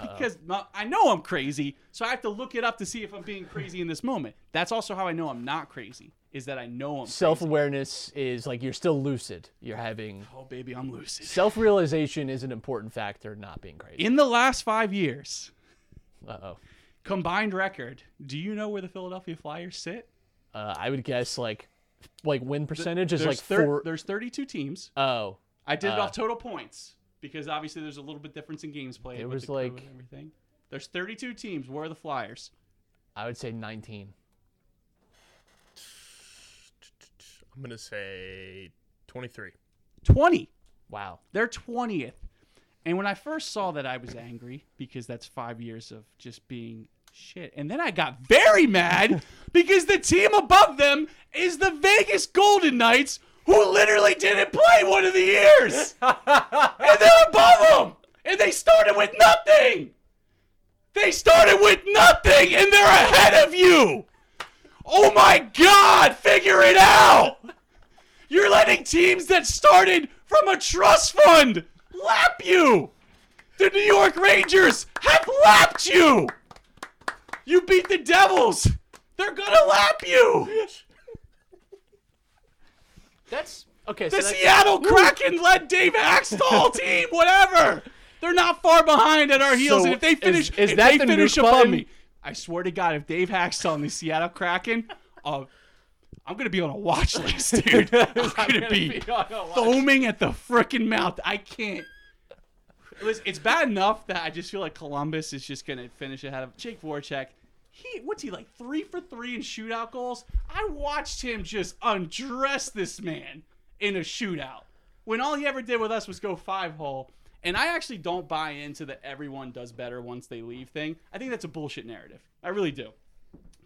B: Because I know I'm crazy, so I have to look it up to see if I'm being crazy in this moment. That's also how I know I'm not crazy, is that I know I'm
A: self awareness is like you're still lucid. You're having
B: Oh, baby, I'm lucid.
A: self realization is an important factor, not being crazy.
B: In the last five years,
A: Uh oh.
B: combined record, do you know where the Philadelphia Flyers sit?
A: Uh, I would guess like like win percentage is like
B: thir-
A: four.
B: There's 32 teams.
A: Oh,
B: I did it
A: Uh,
B: off total points because obviously there's a little bit difference in games played.
A: It
B: with
A: was
B: the crew
A: like-
B: and everything. There's 32 teams. Where are the Flyers?
A: I would say 19.
C: I'm gonna say 23.
B: 20.
A: Wow.
B: They're 20th. And when I first saw that, I was angry because that's five years of just being shit. And then I got very mad because the team above them is the Vegas Golden Knights, who literally didn't play one of the years. and they're above them. And they started with nothing. They started with nothing, and they're ahead of you. Oh my God, figure it out. You're letting teams that started from a trust fund lap you. The New York Rangers have lapped you. You beat the Devils. They're gonna lap you.
A: That's okay.
B: The
A: so
B: Seattle Kraken led Dave Hakstol team, whatever. They're not far behind at our heels.
A: So
B: and if they finish,
A: is
B: if
A: that
B: they
A: the
B: finish above
A: button?
B: me, I swear to God, if Dave Hakstol and the Seattle Kraken, uh, I'm gonna be on a watch list, dude. I'm gonna be foaming at the freaking mouth. I can't. Listen, it's bad enough that I just feel like Columbus is just gonna finish ahead of Jake Voracek. He what's he like three for three in shootout goals? I watched him just undress this man in a shootout when all he ever did with us was go five hole. And I actually don't buy into the everyone does better once they leave thing. I think that's a bullshit narrative. I really do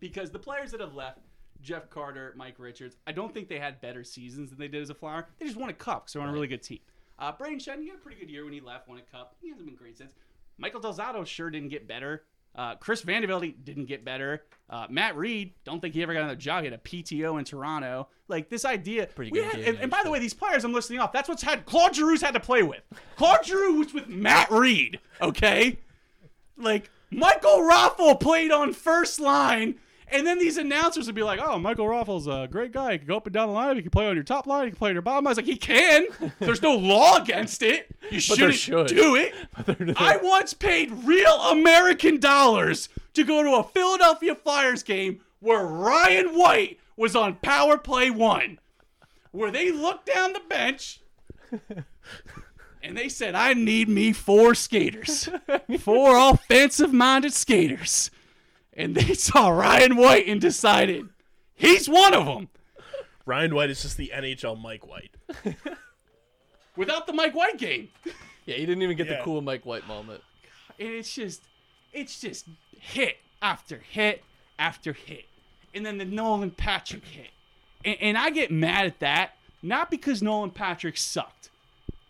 B: because the players that have left, Jeff Carter, Mike Richards, I don't think they had better seasons than they did as a Flower. They just won a cup because they're on a really good team. Uh, Brayden Schenn, he had a pretty good year when he left, won a cup. He hasn't been great since. Michael Del Zotto sure didn't get better. Uh, Chris VandeVelde didn't get better. Uh, Matt Read, don't think he ever got another job. He had a PTO in Toronto. Like this idea.
A: Pretty good
B: had-
A: game,
B: and, and by the way, these players I'm listing off, that's what's had Claude Giroux's had to play with. Claude Giroux was with Matt Read. Okay, like Michael Raffl played on first line, and then these announcers would be like, "Oh, Michael Raffl's a great guy. He can go up and down the line. He can play on your top line. He can play on your bottom line." I was like, "He can. There's no law against it. You shouldn't
A: should.
B: do it." I once paid real American dollars to go to a Philadelphia Flyers game where Ryan White was on power play one, where they looked down the bench and they said, I need me four skaters, four offensive minded skaters. And they saw Ryan White and decided he's one of them.
C: Ryan White is just the NHL Mike White.
B: Without the Mike White game.
A: Yeah, he didn't even get
C: Yeah.
A: the cool Mike White moment.
B: and it's just it's just hit after hit after hit and then the nolan patrick hit and, and i get mad at that not because nolan patrick sucked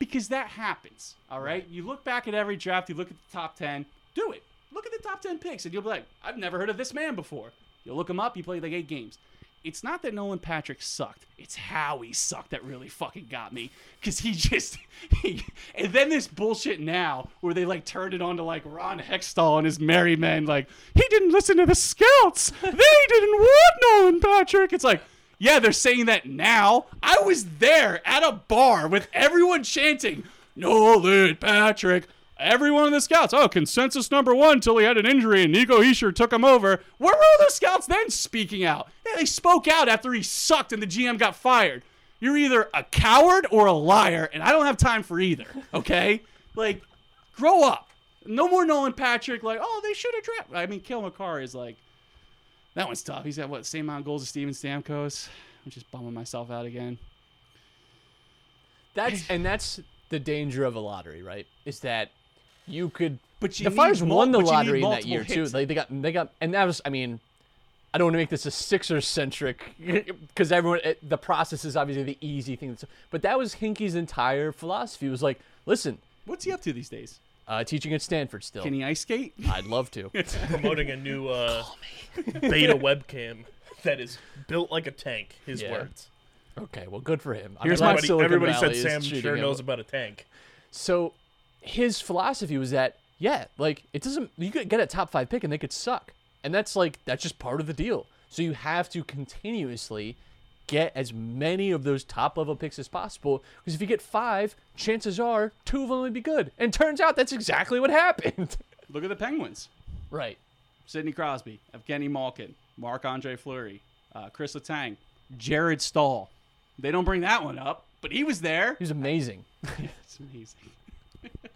B: because that happens all right you look back at every draft you look at the top 10 do it look at the top 10 picks and you'll be like i've never heard of this man before you'll look him up he played like eight games it's not that Nolan Patrick sucked. It's how he sucked that really fucking got me. Cause he just he, and then this bullshit now where they like turned it on to like Ron Hextall and his merry men, like, he didn't listen to the scouts. They didn't want Nolan Patrick. It's like, yeah, they're saying that now. I was there at a bar with everyone chanting, Nolan Patrick. Every one of the scouts, oh, consensus number one until he had an injury and Nico Hischier took him over. Where were all those scouts then speaking out? Yeah, they spoke out after he sucked and the GM got fired. You're either a coward or a liar, and I don't have time for either, okay? like, grow up. No more Nolan Patrick, like, oh, they should have drafted. I mean, Cale Makar is like, that one's tough. He's got, what, same amount of goals as Steven Stamkos? I'm just bumming myself out again.
A: That's and that's the danger of a lottery, right? Is that you could.
B: But you
A: the
B: need
A: Flyers
B: mul-
A: won the
B: but you need
A: lottery in that
B: multiple
A: year too.
B: hits.
A: Like they got they got and that was I mean, I don't want to make this a Sixers centric because everyone it, the process is obviously the easy thing. That's, but that was Hinkie's entire philosophy. Was like, listen,
B: What's he up to these days?
A: uh, teaching at Stanford still.
B: Can he ice skate?
A: I'd love to.
C: It's promoting a new uh, beta webcam that is built like a tank. His
A: Yeah.
C: words.
A: okay, well, good for him. I'm
B: Here's
A: glad
B: my-
C: Everybody,
A: Silicon
C: everybody said Sam
A: treating
C: sure
A: him-
C: knows about a tank.
A: So his philosophy was that yeah, like it doesn't you could get a top five pick and they could suck, and that's like that's just part of the deal. So you have to continuously get as many of those top level picks as possible because if you get five, chances are two of them would be good. And turns out that's exactly what happened.
B: Look at the Penguins.
A: right.
B: Sidney Crosby, Evgeny Malkin, Marc Andre Fleury, uh, Chris Letang, Jared Staal. They don't bring that one up, but he was there.
A: He was amazing.
B: It's amazing.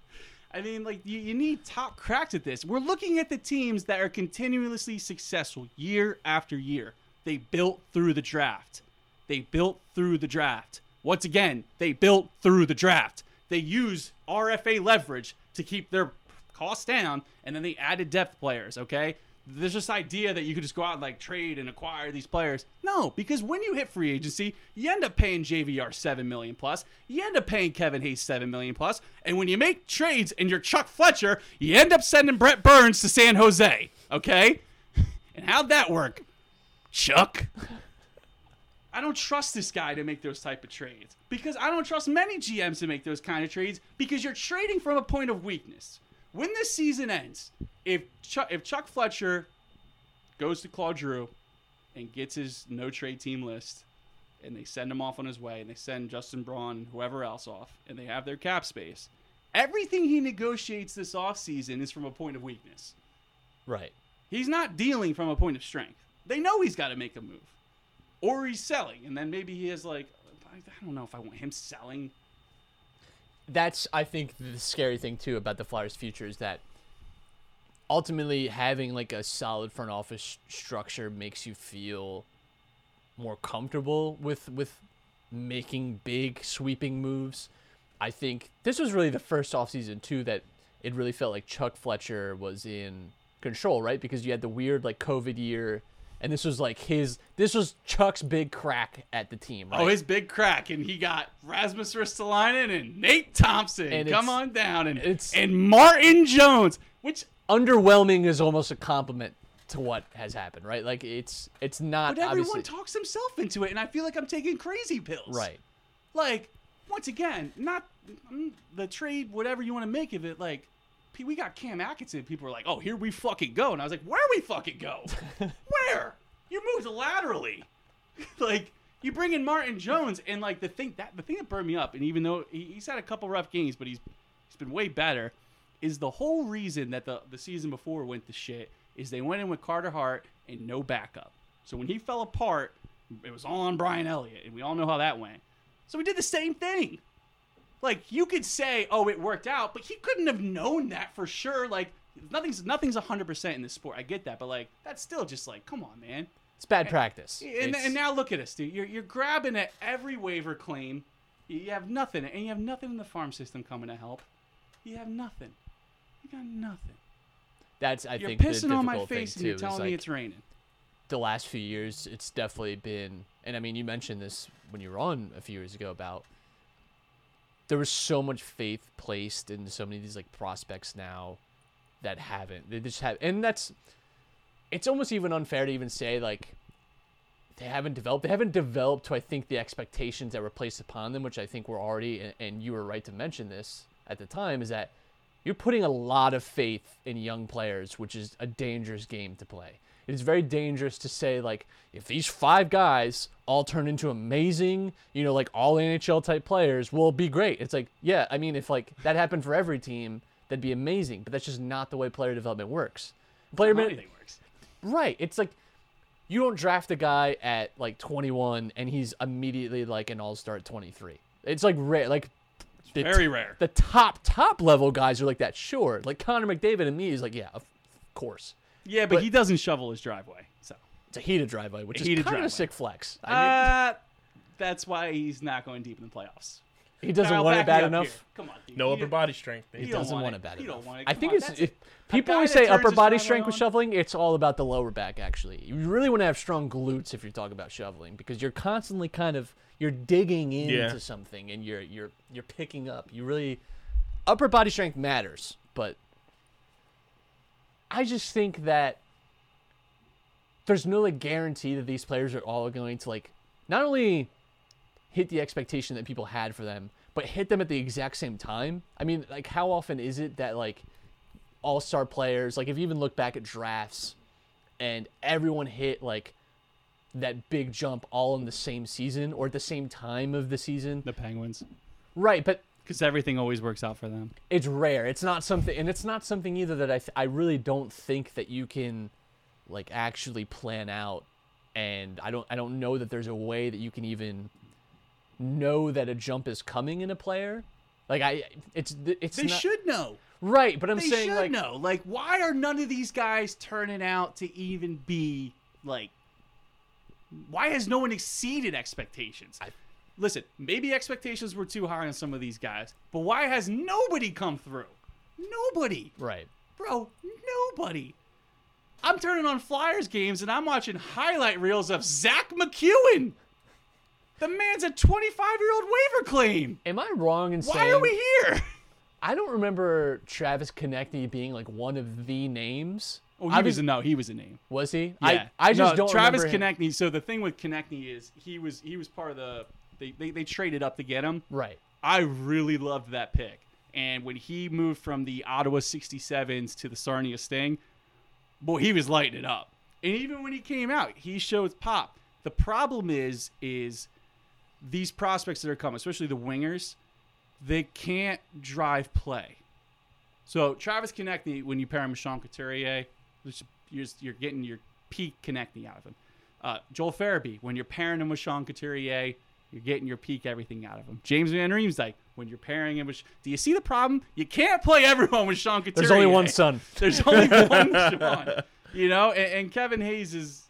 B: I mean, like you, you need top cracks at this. We're looking at the teams that are continuously successful year after year. They built through the draft. They built through the draft. Once again, they built through the draft. They use RFA leverage to keep their costs down, and then they added depth players. Okay, there's this idea that you could just go out and like trade and acquire these players. No, because when you hit free agency, you end up paying JVR seven million plus. You end up paying Kevin Hayes seven million plus, plus. and when you make trades and you're Chuck Fletcher, you end up sending Brent Burns to San Jose. Okay, and how'd that work, Chuck? I don't trust this guy to make those type of trades because I don't trust many GMs to make those kind of trades because you're trading from a point of weakness. When this season ends, if Chuck, if Chuck Fletcher goes to Claude Giroux and gets his no trade team list and they send him off on his way and they send Justin Braun, whoever else off, and they have their cap space, everything he negotiates this offseason is from a point of weakness.
A: Right.
B: He's not dealing from a point of strength. They know he's got to make a move. Or he's selling, and then maybe he has like I I don't know if I want him selling.
A: that's I think the scary thing too about the Flyers' future is that ultimately having like a solid front office structure makes you feel more comfortable with with making big sweeping moves. I think this was really the first offseason too that it really felt like Chuck Fletcher was in control, right? Because you had the weird like COVID year and this was like his this was Chuck's big crack at the team, right?
B: Oh, his big crack, and he got Rasmus Ristolainen and Nate Thompson.
A: And
B: Come on down, and
A: it's-
B: and Martin Jones, which
A: underwhelming is almost a compliment to what has happened, right? Like it's it's not
B: but everyone
A: obviously
B: talks himself into it, and I feel like I'm taking crazy pills.
A: right.
B: Like once again, not mm, the trade, whatever you want to make of it. Like we got Cam Atkinson. People were like, "Oh, here we fucking go," and I was like, "Where we fucking go? Where? You moved laterally, like." You bring in Martin Jones, and like the thing that the thing that burned me up, and even though he, he's had a couple rough games, but he's he's been way better, is the whole reason that the the season before went to shit is they went in with Carter Hart and no backup. So when he fell apart, it was all on Brian Elliott, and we all know how that went. So we did the same thing. Like you could say, "Oh, it worked out," but he couldn't have known that for sure. Like nothing's nothing's hundred percent in this sport. I get that, but like that's still just like, come on, man.
A: It's bad practice.
B: And,
A: It's-
B: and now look at us, dude. You're you're grabbing at every waiver claim. You have nothing, and you have nothing in the farm system coming to help. You have nothing. You got nothing.
A: that's I
B: You're
A: think the
B: pissing on my
A: difficult thing,
B: face and you're telling me
A: like,
B: it's raining.
A: the last few years, it's definitely been, and I mean, you mentioned this when you were on a few years ago about there was so much faith placed in so many of these like prospects now that haven't. They just have, and that's, it's almost even unfair to even say like they haven't developed. They haven't developed to I think the expectations that were placed upon them, which I think were already, and, and you were right to mention this at the time, is that you're putting a lot of faith in young players, which is a dangerous game to play. It is very dangerous to say like if these five guys all turn into amazing, you know, like all NHL type players, will be great. It's like, yeah, I mean, if like that happened for every team, that'd be amazing. But that's just not the way player development works. Player
B: anything works.
A: Right. It's like you don't draft a guy at like 21 and he's immediately like an all-star at 23. It's like rare. Like the
B: Very rare.
A: The top top level guys are like that. Sure. Like Connor McDavid and me is like, yeah, of course.
B: Yeah, but,
A: but-
B: he doesn't shovel his driveway. So
A: It's a heated driveway, which
B: A
A: is
B: heated
A: kind
B: driveway.
A: of a sick flex. I mean,
B: uh, that's why he's not going deep in the playoffs.
A: He doesn't
B: Kyle,
A: want it
B: back
A: bad enough.
B: here. Come on, dude.
C: No
B: You
C: upper body strength. baby.
A: He doesn't
B: want
A: want
B: it.
A: it bad
B: You don't
A: enough.
B: want it.
A: I think
B: on,
A: it's if people
B: guy
A: always say upper body
B: driveway
A: strength with shoveling. It's all about the lower back. Actually, you really want to have strong glutes if you're talking about shoveling because you're constantly kind of you're digging into
C: Yeah.
A: something and you're you're you're picking up. You really upper body strength matters, but I just think that there's no like guarantee that these players are all going to like not only hit the expectation that people had for them, but hit them at the exact same time. I mean, like how often is it that like all-star players, like if you even look back at drafts and everyone hit like that big jump all in the same season or at the same time of the season.
B: The Penguins,
A: Right, but
B: because everything always works out for them.
A: it's rare. It's not something, and it's not something either that I th- I really don't think that you can like actually plan out. And I don't I don't know that there's a way that you can even know that a jump is coming in a player. Like I, it's it's
B: They
A: not,
B: should know.
A: right, but I'm saying
B: they
A: saying
B: should
A: like
B: know. Like, why are none of these guys turning out to even be like? Why has no one exceeded expectations? Listen, maybe expectations were too high on some of these guys, but why has nobody come through? Nobody,
A: right.
B: bro. Nobody. I'm turning on Flyers games and I'm watching highlight reels of Zack MacEwen. The man's a 25 year old waiver claim.
A: Am I wrong in saying?
B: Why are we here?
A: I don't remember Travis Konecny being like one of the names.
B: Oh, he
A: I
B: was a no. He was a name.
A: Was he?
B: Yeah.
A: I I just
B: No,
A: don't
B: Travis Konecny. So the thing with Konecny is he was he was part of the they, they they traded up to get him.
A: Right.
B: I really loved that pick. And when he moved from the Ottawa 67s to the Sarnia Sting, boy, he was lighting it up. And even when he came out, he showed pop. The problem is is these prospects that are coming, especially the wingers, they can't drive play. So Travis Konecny, when you pair him with Sean Couturier, which you're, you're getting your peak Konecny out of him. Uh, Joel Farabee, when you're pairing him with Sean Couturier, you're getting your peak everything out of him. James Van Riemsdyk, when you're pairing him with, do you see the problem? You can't play everyone with Sean Couturier.
A: There's only one son.
B: There's only one Sean. You know, and, and Kevin Hayes is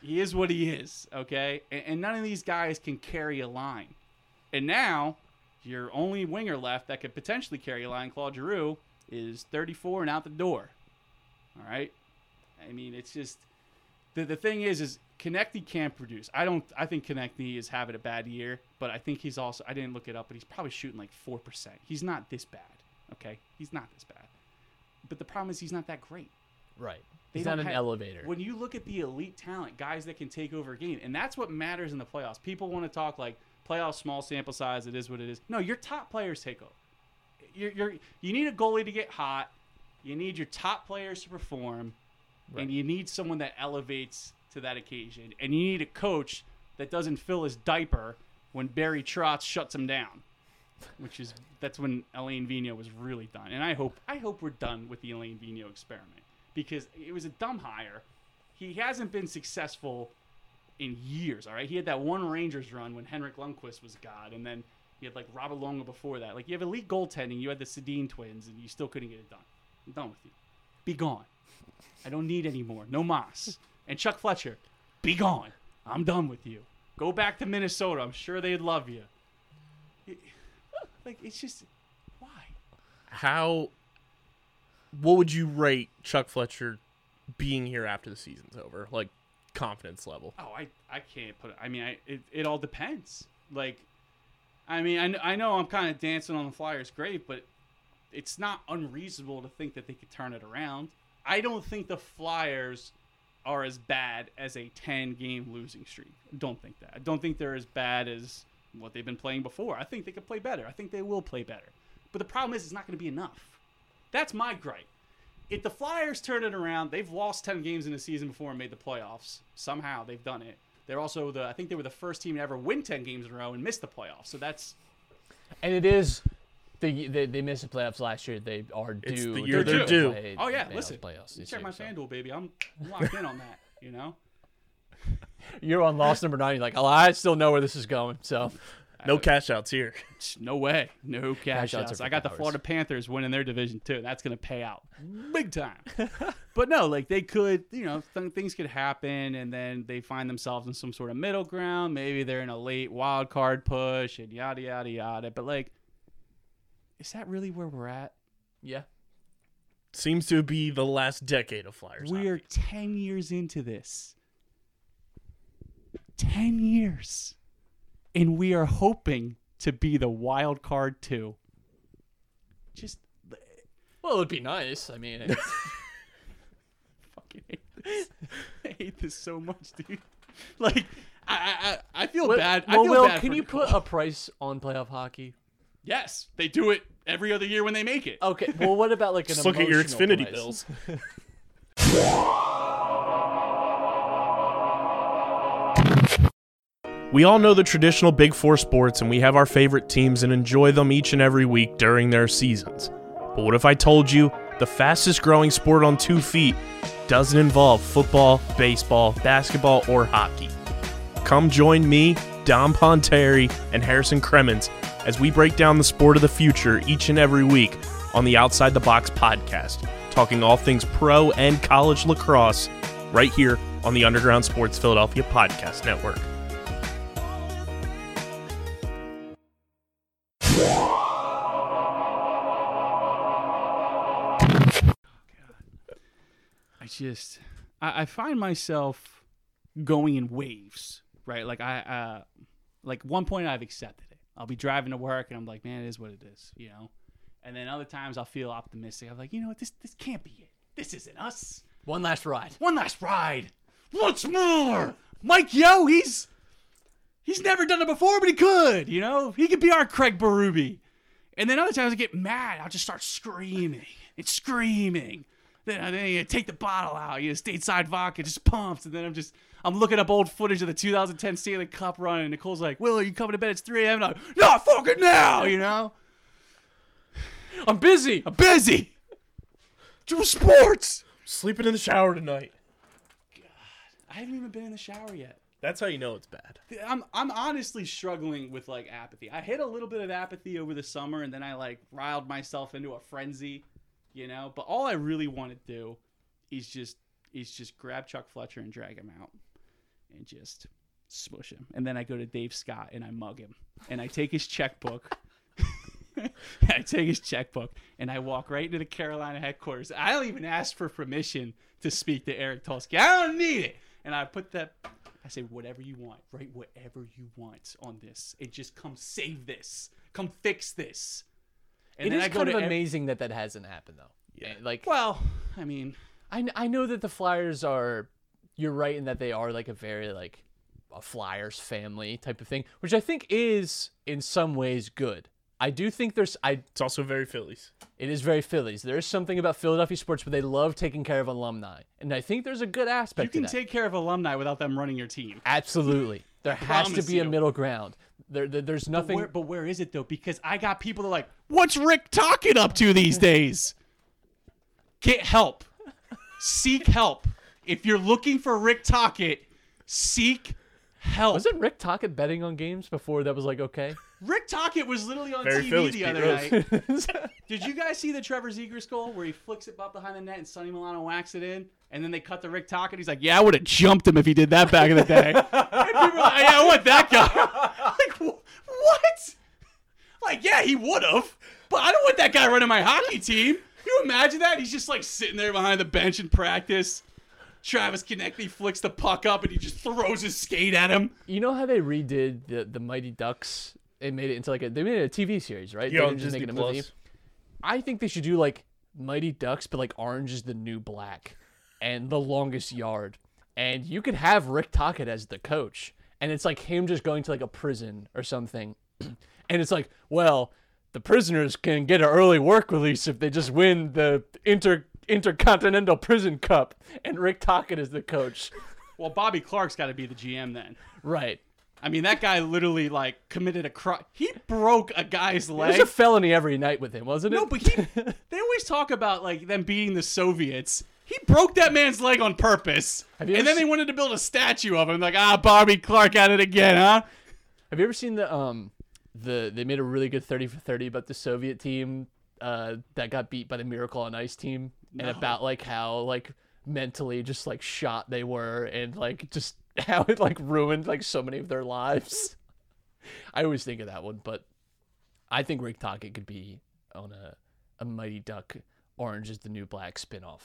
B: he is what he is, okay? And, and none of these guys can carry a line. And now your only winger left that could potentially carry a line, Claude Giroux, is 34 and out the door. All right. I mean, it's just the the thing is, is Konecny can't produce. I don't. I think Konecny is having a bad year, but I think he's also. I didn't look it up, but he's probably shooting like four percent. He's not this bad. Okay, he's not this bad. But the problem is, he's not that great.
A: Right.
B: They
A: He's not an
B: have-
A: elevator.
B: When you look at the elite talent, guys that can take over a game, and that's what matters in the playoffs. People want to talk like playoff small sample size. It is what it is. No, your top players take over. You're, you're you need a goalie to get hot. You need your top players to perform, and you need someone that elevates to that occasion. And you need a coach that doesn't fill his diaper when Barry Trotz shuts him down. Which is that's when Alain Vigneault was really done. And I hope I hope we're done with the Alain Vigneault experiment because it was a dumb hire. He hasn't been successful in years. All right, he had that one Rangers run when Henrik Lundqvist was god, and then you had like Roberto Luongo before that. Like you have elite goaltending. You had the Sedin twins, and you still couldn't get it done. I'm done with you. Be gone. I don't need any more. No Moss and Chuck Fletcher. Be gone. I'm done with you. Go back to Minnesota. I'm sure they'd love you. It- like it's just why?
C: How? What would you rate Chuck Fletcher being here after the season's over? Like confidence level.
B: Oh, I I can't put it. I mean, I it, it all depends. Like, I mean, I, I know I'm kind of dancing on the Flyers' grave, but it's not unreasonable to think that they could turn it around. I don't think the Flyers are as bad as a 10 game losing streak. Don't think that. I don't think they're as bad as what they've been playing before. I think they could play better. I think they will play better. But the problem is, it's not going to be enough. That's my gripe. If the Flyers turn it around, they've lost 10 games in a season before and made the playoffs. Somehow they've done it. They're also the I think they were the first team to ever win 10 games in a row and miss the playoffs. So that's
A: and it is. They, they, they missed the playoffs last year. They are due.
C: It's the year
B: they're
A: to
C: due.
A: play
B: Oh yeah,
A: playoffs-
B: listen.
A: Playoffs this
B: check
A: year,
B: my
A: so.
B: FanDuel baby. I'm I'm locked in on that, you know?
A: You're on loss number nine. You're like, oh, I still know where this is going. So
C: No cash outs here.
B: No way. No cash,
A: Cash outs
B: outs. I got the
A: cowards.
B: Florida Panthers winning their division too. That's going to pay out big time. but no, like they could, you know, th- things could happen and then they find themselves in some sort of middle ground. Maybe they're in a late wild card push and yada, yada, yada. But like, is that really where we're at?
A: Yeah.
C: Seems to be the last decade of Flyers.
B: We're 10 years into this. 10 years. And we are hoping to be the wild card too. Just
A: Well, it would be nice. I mean, it's-
B: fucking hate this. I hate this so much, dude. Like, I I, I I feel
A: Well-
B: bad. I
A: well,
B: feel
A: Will,
B: bad
A: can
B: for
A: you
B: Nicole.
A: put a price on playoff hockey?
B: Yes, they do it every other year when they make it.
A: Okay. Well, what about like an
C: Just look at your
A: emotional
C: Xfinity
A: price?
C: bills. We all know the traditional Big Four sports, and we have our favorite teams and enjoy them each and every week during their seasons. But what if I told you the fastest growing sport on two feet doesn't involve football, baseball, basketball, or hockey? Come join me, Dom Ponteri, and Harrison Cremens as we break down the sport of the future each and every week on the Outside the Box podcast, talking all things pro and college lacrosse right here on the Underground Sports Philadelphia Podcast Network.
B: I just I, I find myself going in waves, right? Like I uh like one point I've accepted. I'll be driving to work and I'm like, man, it is what it is, you know. And then other times I'll feel optimistic. I'm like, you know what, this this can't be it. This isn't us.
A: One last ride.
B: One last ride. Once more. Mike Yeo, he's he's never done it before, but he could, you know? He could be our Craig Berube. And then other times I get mad. I'll just start screaming and screaming. Then I then you take the bottle out, you know, stateside vodka just pumps, and then I'm just I'm looking up old footage of the 2010 Stanley Cup run, and Nicole's like, "Will, are you coming to bed? It's 3 a.m." I'm like, "Not fucking now," you know.
A: I'm busy.
B: I'm busy. Do sports.
C: Sleeping in the shower tonight.
B: God, I haven't even been in the shower yet.
C: That's how you know it's bad.
B: I'm I'm honestly struggling with like apathy. I hit a little bit of apathy over the summer, and then I like riled myself into a frenzy, you know. But all I really want to do is just is just grab Chuck Fletcher and drag him out, and just smush him. And then I go to Dave Scott and I mug him, and I take his checkbook. I take his checkbook and I walk right into the Carolina headquarters. I don't even ask for permission to speak to Eric Tulsky. I don't need it. And I put that I say, whatever you want, write whatever you want on this. It just come save this. Come fix this. And
A: It is kind of amazing that that hasn't happened though. Yeah. Eh, like
B: Well, I mean,
A: I, I know that the Flyers are. You're right in that they are like a very like a Flyers family type of thing, which I think is in some ways good. I do think there's I
C: It's also very Phillies.
A: it is very Phillies. There is something about Philadelphia sports where they love taking care of alumni, and I think there's a good aspect.
B: you can take care of alumni without them running your team.
A: absolutely. There has to
B: promise
A: be a
B: you.
A: middle ground. There, there there's nothing.
B: where, but where is it though? Because I got people that are like, what's Rick talking up to these days? Get help. Seek help. If you're looking for Rick Tocchet, seek help.
A: Wasn't Rick Tocchet betting on games before that was like okay?
B: Rick Tocchet was literally on
C: Very
B: TV
C: Phillies,
B: the
C: Pete
B: other night. Did you guys see the Trevor Zegras goal where he flicks it up behind the net and Sonny Milano whacks it in? And then they cut the Rick Tocchet. He's like, "Yeah, I would have jumped him if he did that back in the day." and people are like, "Yeah, I want that guy." like, wh- what? Like, yeah, he would have, but I don't want that guy running my hockey team. you imagine that? He's just like sitting there behind the bench in practice. Travis Konecny flicks the puck up and he just throws his skate at him.
A: You know how they redid the the Mighty Ducks? They made it into like a they made it a TV series, right?
C: Yeah,
A: they
C: on
A: didn't just
C: Disney
A: make it a movie. I think they should do like Mighty Ducks, but like Orange is the New Black, and The Longest Yard, and you could have Rick Tocchet as the coach, and it's like him just going to like a prison or something, and it's like, well, the prisoners can get an early work release if they just win the inter intercontinental prison cup, and Rick Tocchet is the coach,
B: Well, Bobby Clarke's got to be the GM then.
A: right?
B: I mean, that guy literally like committed a crime. He broke a guy's leg.
A: There's a felony every night with him, wasn't it?
B: no, but he. they always talk about like them beating the Soviets. He broke that man's leg on purpose, and then
A: ever
B: they wanted to build a statue of him. Like, ah, Bobby Clark at it again, huh?
A: Have you ever seen the um the they made a really good 30 for 30 about the Soviet team uh, that got beat by the Miracle on Ice team and about like how like mentally just like shot they were and like just how it like ruined like so many of their lives. I always think of that one, but I think Rick Tocchet could be on a a Mighty Duck Orange is the New Black spinoff.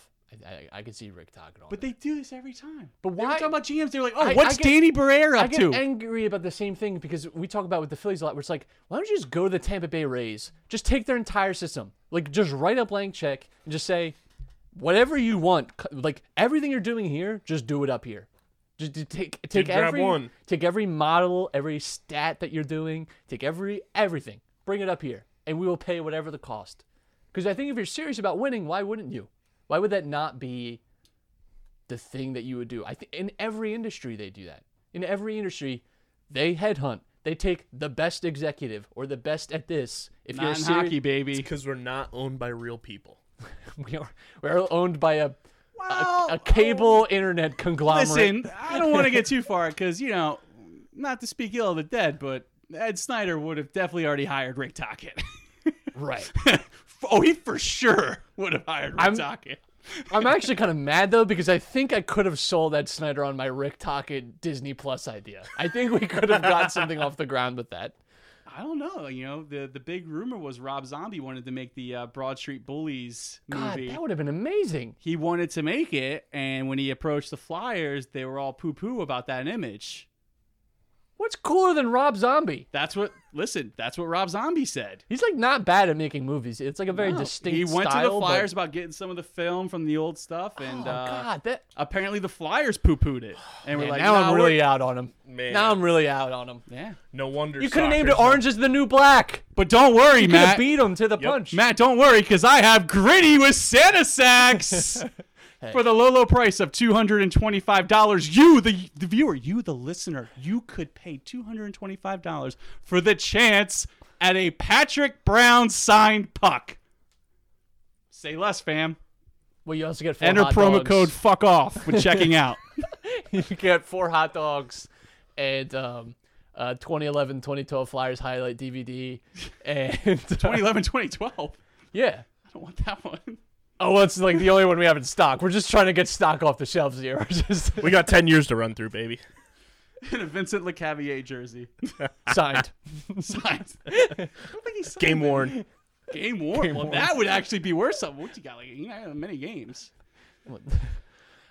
A: I, I, I could see Rick Tocchet on
B: But they do this every time.
A: But
B: They
A: why-
B: talking about GMs. They're like, oh,
A: I-
B: what's
A: I get-
B: Danny Briere
A: I
B: up
A: get
B: to?
A: angry about the same thing because we talk about with the Phillies a lot. Where it's like, why don't you just go to the Tampa Bay Rays? Just take their entire system. Like, just write a blank check and just say, whatever you want. Like everything you're doing here, just do it up here. Just take take
C: grab
A: every
C: one.
A: take every model, every stat that you're doing, take every everything, bring it up here, and we will pay whatever the cost. Because I think if you're serious about winning, why wouldn't you? Why would that not be the thing that you would do? I think in every industry they do that. In every industry, they headhunt. They take the best executive or the best at this. If you're
B: Not in
A: serious,
B: hockey, baby.
C: because we're not owned by real people.
A: we are we're owned by a
B: Well,
A: a, a cable oh, internet conglomerate.
B: Listen, I don't want to get too far because you know, not to speak ill of the dead, but Ed Snider would have definitely already hired Rick Tocchet.
A: right.
B: oh, he for sure would have hired Rick
A: I'm-
B: Tocchet.
A: I'm actually kind of mad though because I think I could have sold Ed Snider on my Rick Tocchet Disney Plus idea. I think we could have got something off the ground with that.
B: I don't know. You know, the the big rumor was Rob Zombie wanted to make the uh, Broad Street Bullies movie.
A: God, that would have been amazing.
B: he wanted to make it, and when he approached the Flyers, they were all poo poo about that image.
A: What's cooler than Rob Zombie?
B: That's what. Listen, that's what Rob Zombie said.
A: He's like not bad at making movies. It's like a very
B: No,
A: distinct
B: He went
A: style.
B: to the
A: but-
B: Flyers about getting some of the film from the old stuff, and
A: oh
B: uh,
A: God, that
B: apparently the Flyers poo pooed it, and we're
A: man,
B: like,
A: now
B: nah,
A: I'm
B: we're-
A: really out on him.
C: Man.
A: Now I'm really out on him.
B: yeah.
C: No wonder
A: You could have named it
C: soccer's not-
A: Orange is the New Black.
B: But don't worry,
A: You could have
B: Matt.
A: beat him to the
C: Yep.
A: punch.
B: Matt, don't worry, because I have Gritty with Santa Sacks. For the low, low price of $225, you, the, the viewer, you, the listener, you could pay $225 for the chance at a Patrick Brown signed puck. Say less, fam.
A: Well, you also get four
B: Enter
A: hot
B: promo
A: dogs.
B: code fuck off when checking out.
A: you get four hot dogs and um, uh, 2011 2012 Flyers highlight DVD. And
B: 2011, 2012.
A: yeah.
B: I don't want that one.
A: Oh, well, it's like the only one we have in stock. We're just trying to get stock off the shelves here. We're just
C: We got ten years to run through, baby.
B: In a Vincent Lecavalier jersey.
A: signed.
B: Signed. I don't think he signed
C: Game worn.
B: Game worn.
A: Game
B: well,
A: worn.
B: that would actually be worse. Something. What you got? Like you know, many games.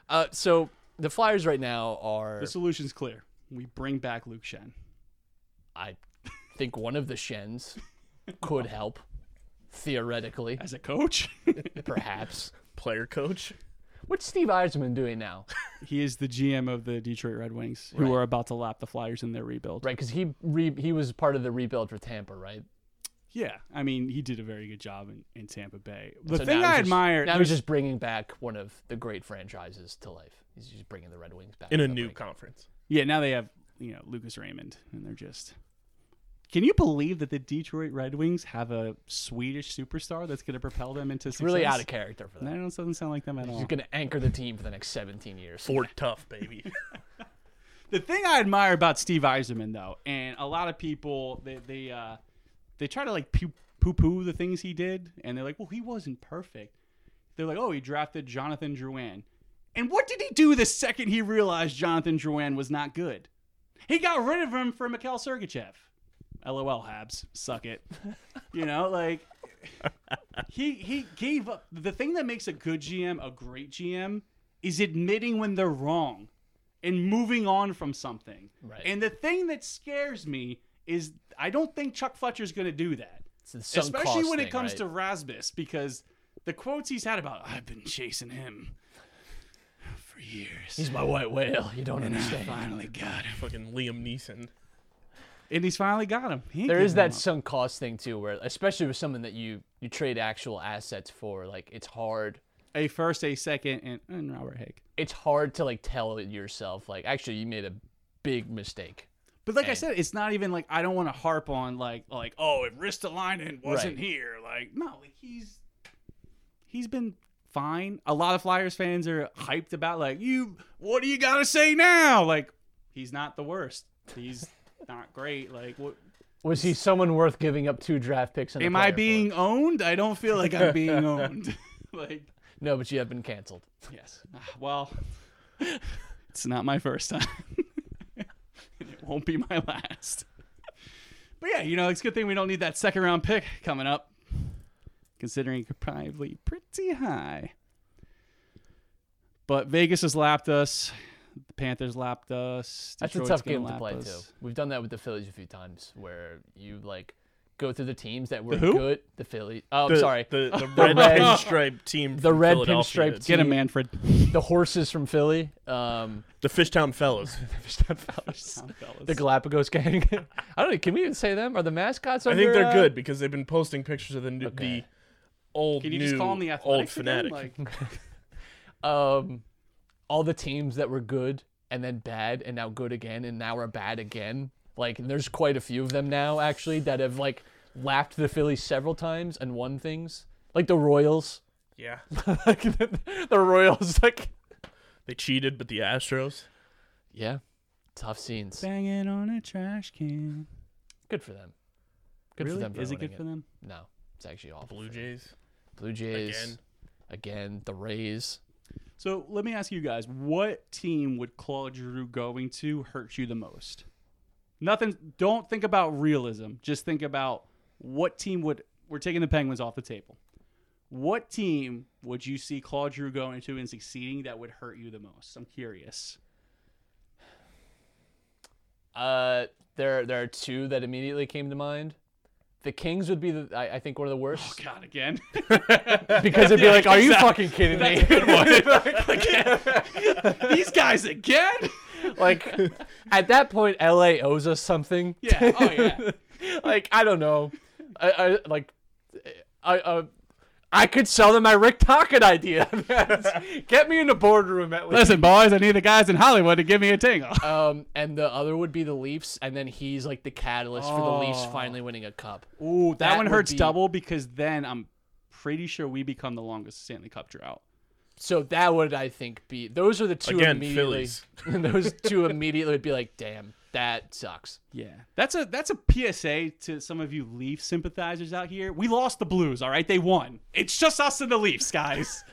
A: Uh, so the Flyers right now are,
B: The solution's clear. We bring back Luke Schenn.
A: I think one of the Schenns could help, theoretically,
B: as a coach.
A: perhaps.
C: Player coach.
A: What's Steve Yzerman doing now?
B: he is the GM of the Detroit Red Wings, who
A: Right.
B: are about to lap the Flyers in their rebuild.
A: Right, because he re- he was part of the rebuild for Tampa, right?
B: Yeah, I mean, he did a very good job in, in Tampa Bay. The
A: So
B: thing
A: now
B: I
A: he's just-
B: admire
A: now
B: there's-
A: he's just bringing back one of the great franchises to life. He's just bringing the Red Wings back
C: In a
A: to
C: new
A: break.
C: conference.
B: Yeah, now they have you know Lucas Raymond, and they're just. Can you believe that the Detroit Red Wings have a Swedish superstar that's going to propel them into
A: It's
B: success?
A: really out of character for
B: No,
A: that.
B: it doesn't sound like them at all.
A: He's going to anchor the team for the next 17 years.
C: Fort Tough, baby.
B: The thing I admire about Steve Yzerman, though, and a lot of people they they uh, they try to like poo poo the things he did, and they're like, well, he wasn't perfect. They're like, oh, he drafted Jonathan Drouin, and what did he do the second he realized Jonathan Drouin was not good? He got rid of him for Mikhail Sergachev. LOL, Habs, suck it. You know, like he he gave up. The thing that makes a good GM a great GM is admitting when they're wrong and moving on from something.
A: Right.
B: And the thing that scares me is I don't think Chuck Fletcher's going to do that.
A: It's the
B: Especially when
A: thing,
B: it comes
A: right?
B: to Rasmus because the quotes he's had about I've been chasing him for years.
A: He's my white whale. You don't
B: and I
A: understand.
B: finally got him.
C: Fucking Liam Neeson.
B: And he's finally got him. He
A: There is that sunk cost thing too, where especially with someone that you you trade actual assets for, like it's hard.
B: a first, a second, and, and Robert Hagg.
A: It's hard to like tell yourself like actually you made a big mistake.
B: But like I said, it's not even like I don't want to harp on like like oh if Ristolainen wasn't
A: Right.
B: here, like no, like he's he's been fine. A lot of Flyers fans are hyped about like you. What do you got to say now? Like he's not the worst. He's not great. Like what?
A: Was he someone worth giving up two draft picks? And
B: Am I
A: player for?
B: being owned? I don't feel like I'm being owned. like,
A: No, but you have been canceled.
B: yes. Ah, Well, it's not my first time. and it won't be my last. But yeah, you know, it's a good thing we don't need that second round pick coming up, considering it could probably be pretty high. But Vegas has lapped us. The Panthers lapped us.
A: That's
B: Detroit's
A: a tough game to play
B: us.
A: too. We've done that with the Phillies a few times, where you like go through the teams that were
B: who?
A: good. The Phillies. Oh,
C: The,
A: I'm sorry.
C: The, the red
A: red-
C: pinstripe team.
A: the
C: from
A: red
C: Philadelphia.
A: pinstripe
B: Get him. Manfred.
A: The horses from Philly. Um,
C: The Fishtown Fellows.
A: the Galapagos gang. I don't know. Can we even say them? Are the mascots?
C: I think they're
A: uh,
C: good because they've been posting pictures of the, new
A: Okay.
C: the old,
B: Can you
C: new,
B: just call him the
C: old
B: Athletics again?
C: Phanatic.
B: Like,
A: um, all the teams that were good and then bad and now good again and now are bad again. Like there's quite a few of them now actually that have like lapped the Phillies several times and won things. Like the Royals.
C: yeah,
A: like the, the Royals like
C: they cheated, but the Astros.
A: yeah, tough scenes.
B: banging on a trash can.
A: Good for them. Good
B: really?
A: for them. For
B: Is it
A: winning
B: good for them?
A: No, it's actually awful.
C: Blue. Jays.
A: Blue Jays
C: Again.
A: again. The Rays.
B: So let me ask you guys: What team would Claude Giroux going to hurt you the most? Nothing. Don't think about realism. Just think about what team would. We're taking the Penguins off the table. What team would you see Claude Giroux going to and succeeding that would hurt you the most? I'm curious.
A: Uh, there there are two that immediately came to mind. The Kings would be the I, I think one of the worst.
B: Oh God, again.
A: because it'd be like, "Are you fucking kidding me?"
B: These guys again?
A: like, at that point, LA owes us something.
B: Yeah. Oh yeah.
A: like, I don't know. I, I like, I uh, I could sell them my Rick Tocchet idea. Get me in the boardroom at least.
B: Listen, boys, I need the guys in Hollywood to give me a tingle.
A: Um, and the other would be the Leafs, and then he's like the catalyst for the Leafs
B: Oh.
A: finally winning a cup.
B: Ooh, that,
A: That
B: one
A: would
B: hurts
A: be-
B: double because then I'm pretty sure we become the longest Stanley Cup drought.
A: So that would I think be those are the two
C: Again,
A: immediately.
C: Phillies.
A: those two immediately would be like, damn, that sucks.
B: Yeah, that's a that's a PSA to some of you Leaf sympathizers out here. We lost the Blues, all right. They won. It's just us and the Leafs, guys.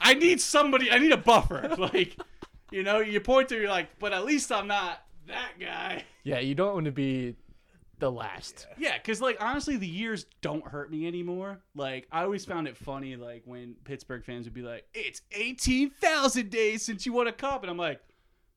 B: I need somebody. I need a buffer. Like, you know, you point to you're like, but at least I'm not that guy.
A: Yeah, you don't want to be the last.
B: Yeah, because like honestly, the years don't hurt me anymore. Like I always found it funny, like when Pittsburgh fans would be like, "It's eighteen thousand days since you won a cup," and I'm like,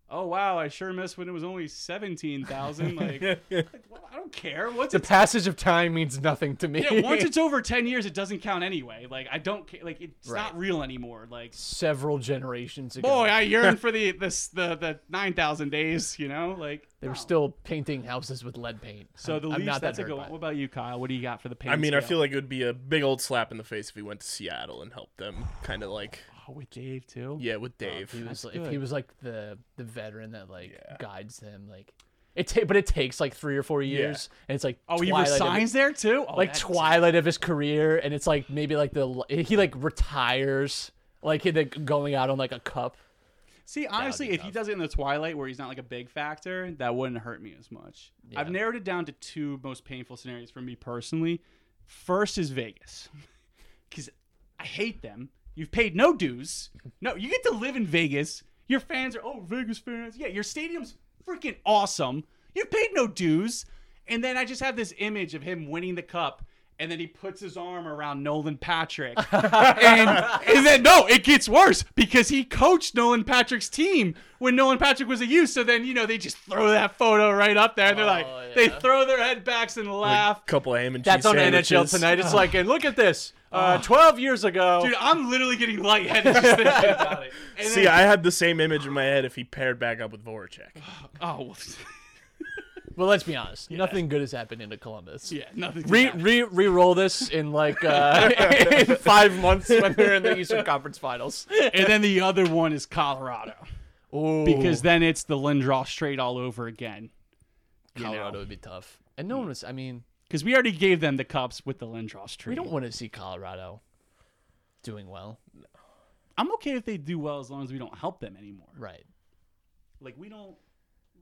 B: "Oh wow, I sure miss when it was only seventeen thousand. Like, like, well, I don't care. What's
A: The passage of time means nothing to me.
B: Yeah, once it's over ten years, it doesn't count anyway. Like I don't care. Like it's
A: Right.
B: not real anymore. Like
A: several generations ago.
B: boy, I yearn for the this the the nine thousand days. You know, like
A: they were
B: no.
A: still painting houses with lead paint.
B: So
A: I'm-
B: the
A: I'm not
B: that's
A: that
B: a
A: hurt
B: good one. What about you, Kyle? What do you got for the pain?
C: I mean, I feel like it would be a big old slap in the face if he went to Seattle and helped them, kind of like
B: oh, with Dave too.
C: yeah, with oh, Dave.
A: If he was,
B: That's
A: like, if
B: good.
A: he was like the the veteran that like
C: Yeah.
A: guides them, like it. Ta- but it takes like three or four years, and it's like
B: Oh, he
A: twilight of
B: resigns there too. Oh,
A: like
B: that's-
A: twilight of his career, and it's like maybe like the he like retires, like he like going out on like a cup.
B: See, honestly,
A: be
B: if he does it in the Twilight where he's not like a big factor, that wouldn't hurt me as much. I've narrowed it down to two most painful scenarios for me personally. First is Vegas, because I hate them. You've paid no dues. No, you get to live in Vegas. Your fans are oh Vegas fans. Yeah, your stadium's freaking awesome. You've paid no dues, and then I just have this image of him winning the cup. And then he puts his arm around Nolan Patrick. and, and then, no, it gets worse because he coached Nolan Patrick's team when Nolan Patrick was a youth. So then, you know, they just throw that photo right up there. And they're oh, like,
A: Oh,
B: they throw their head backs and laugh.
C: A couple of ham and
A: That's
C: cheese
A: on NHL tonight. It's like, and look at this. Uh, Twelve years ago,
B: Dude, I'm literally getting lightheaded just thinking about it. And
C: See,
B: then-
C: I had the same image in my head if he paired back up with Voracek.
B: oh,
A: well, let's be honest. Nothing good has happened into Columbus.
B: yeah, nothing.
A: Re re re-roll this in like uh, in five months when they're in the Eastern Conference Finals.
B: and then the other one is Colorado
A: Ooh,
B: because then it's the Lindros straight all over again. you know.
A: Colorado would be tough, and no one was. I mean,
B: Because we already gave them the cups with the Lindros tree.
A: we don't want to see Colorado doing well,
B: I'm okay if they do well as long as we don't help them anymore.
A: right?
B: Like we don't.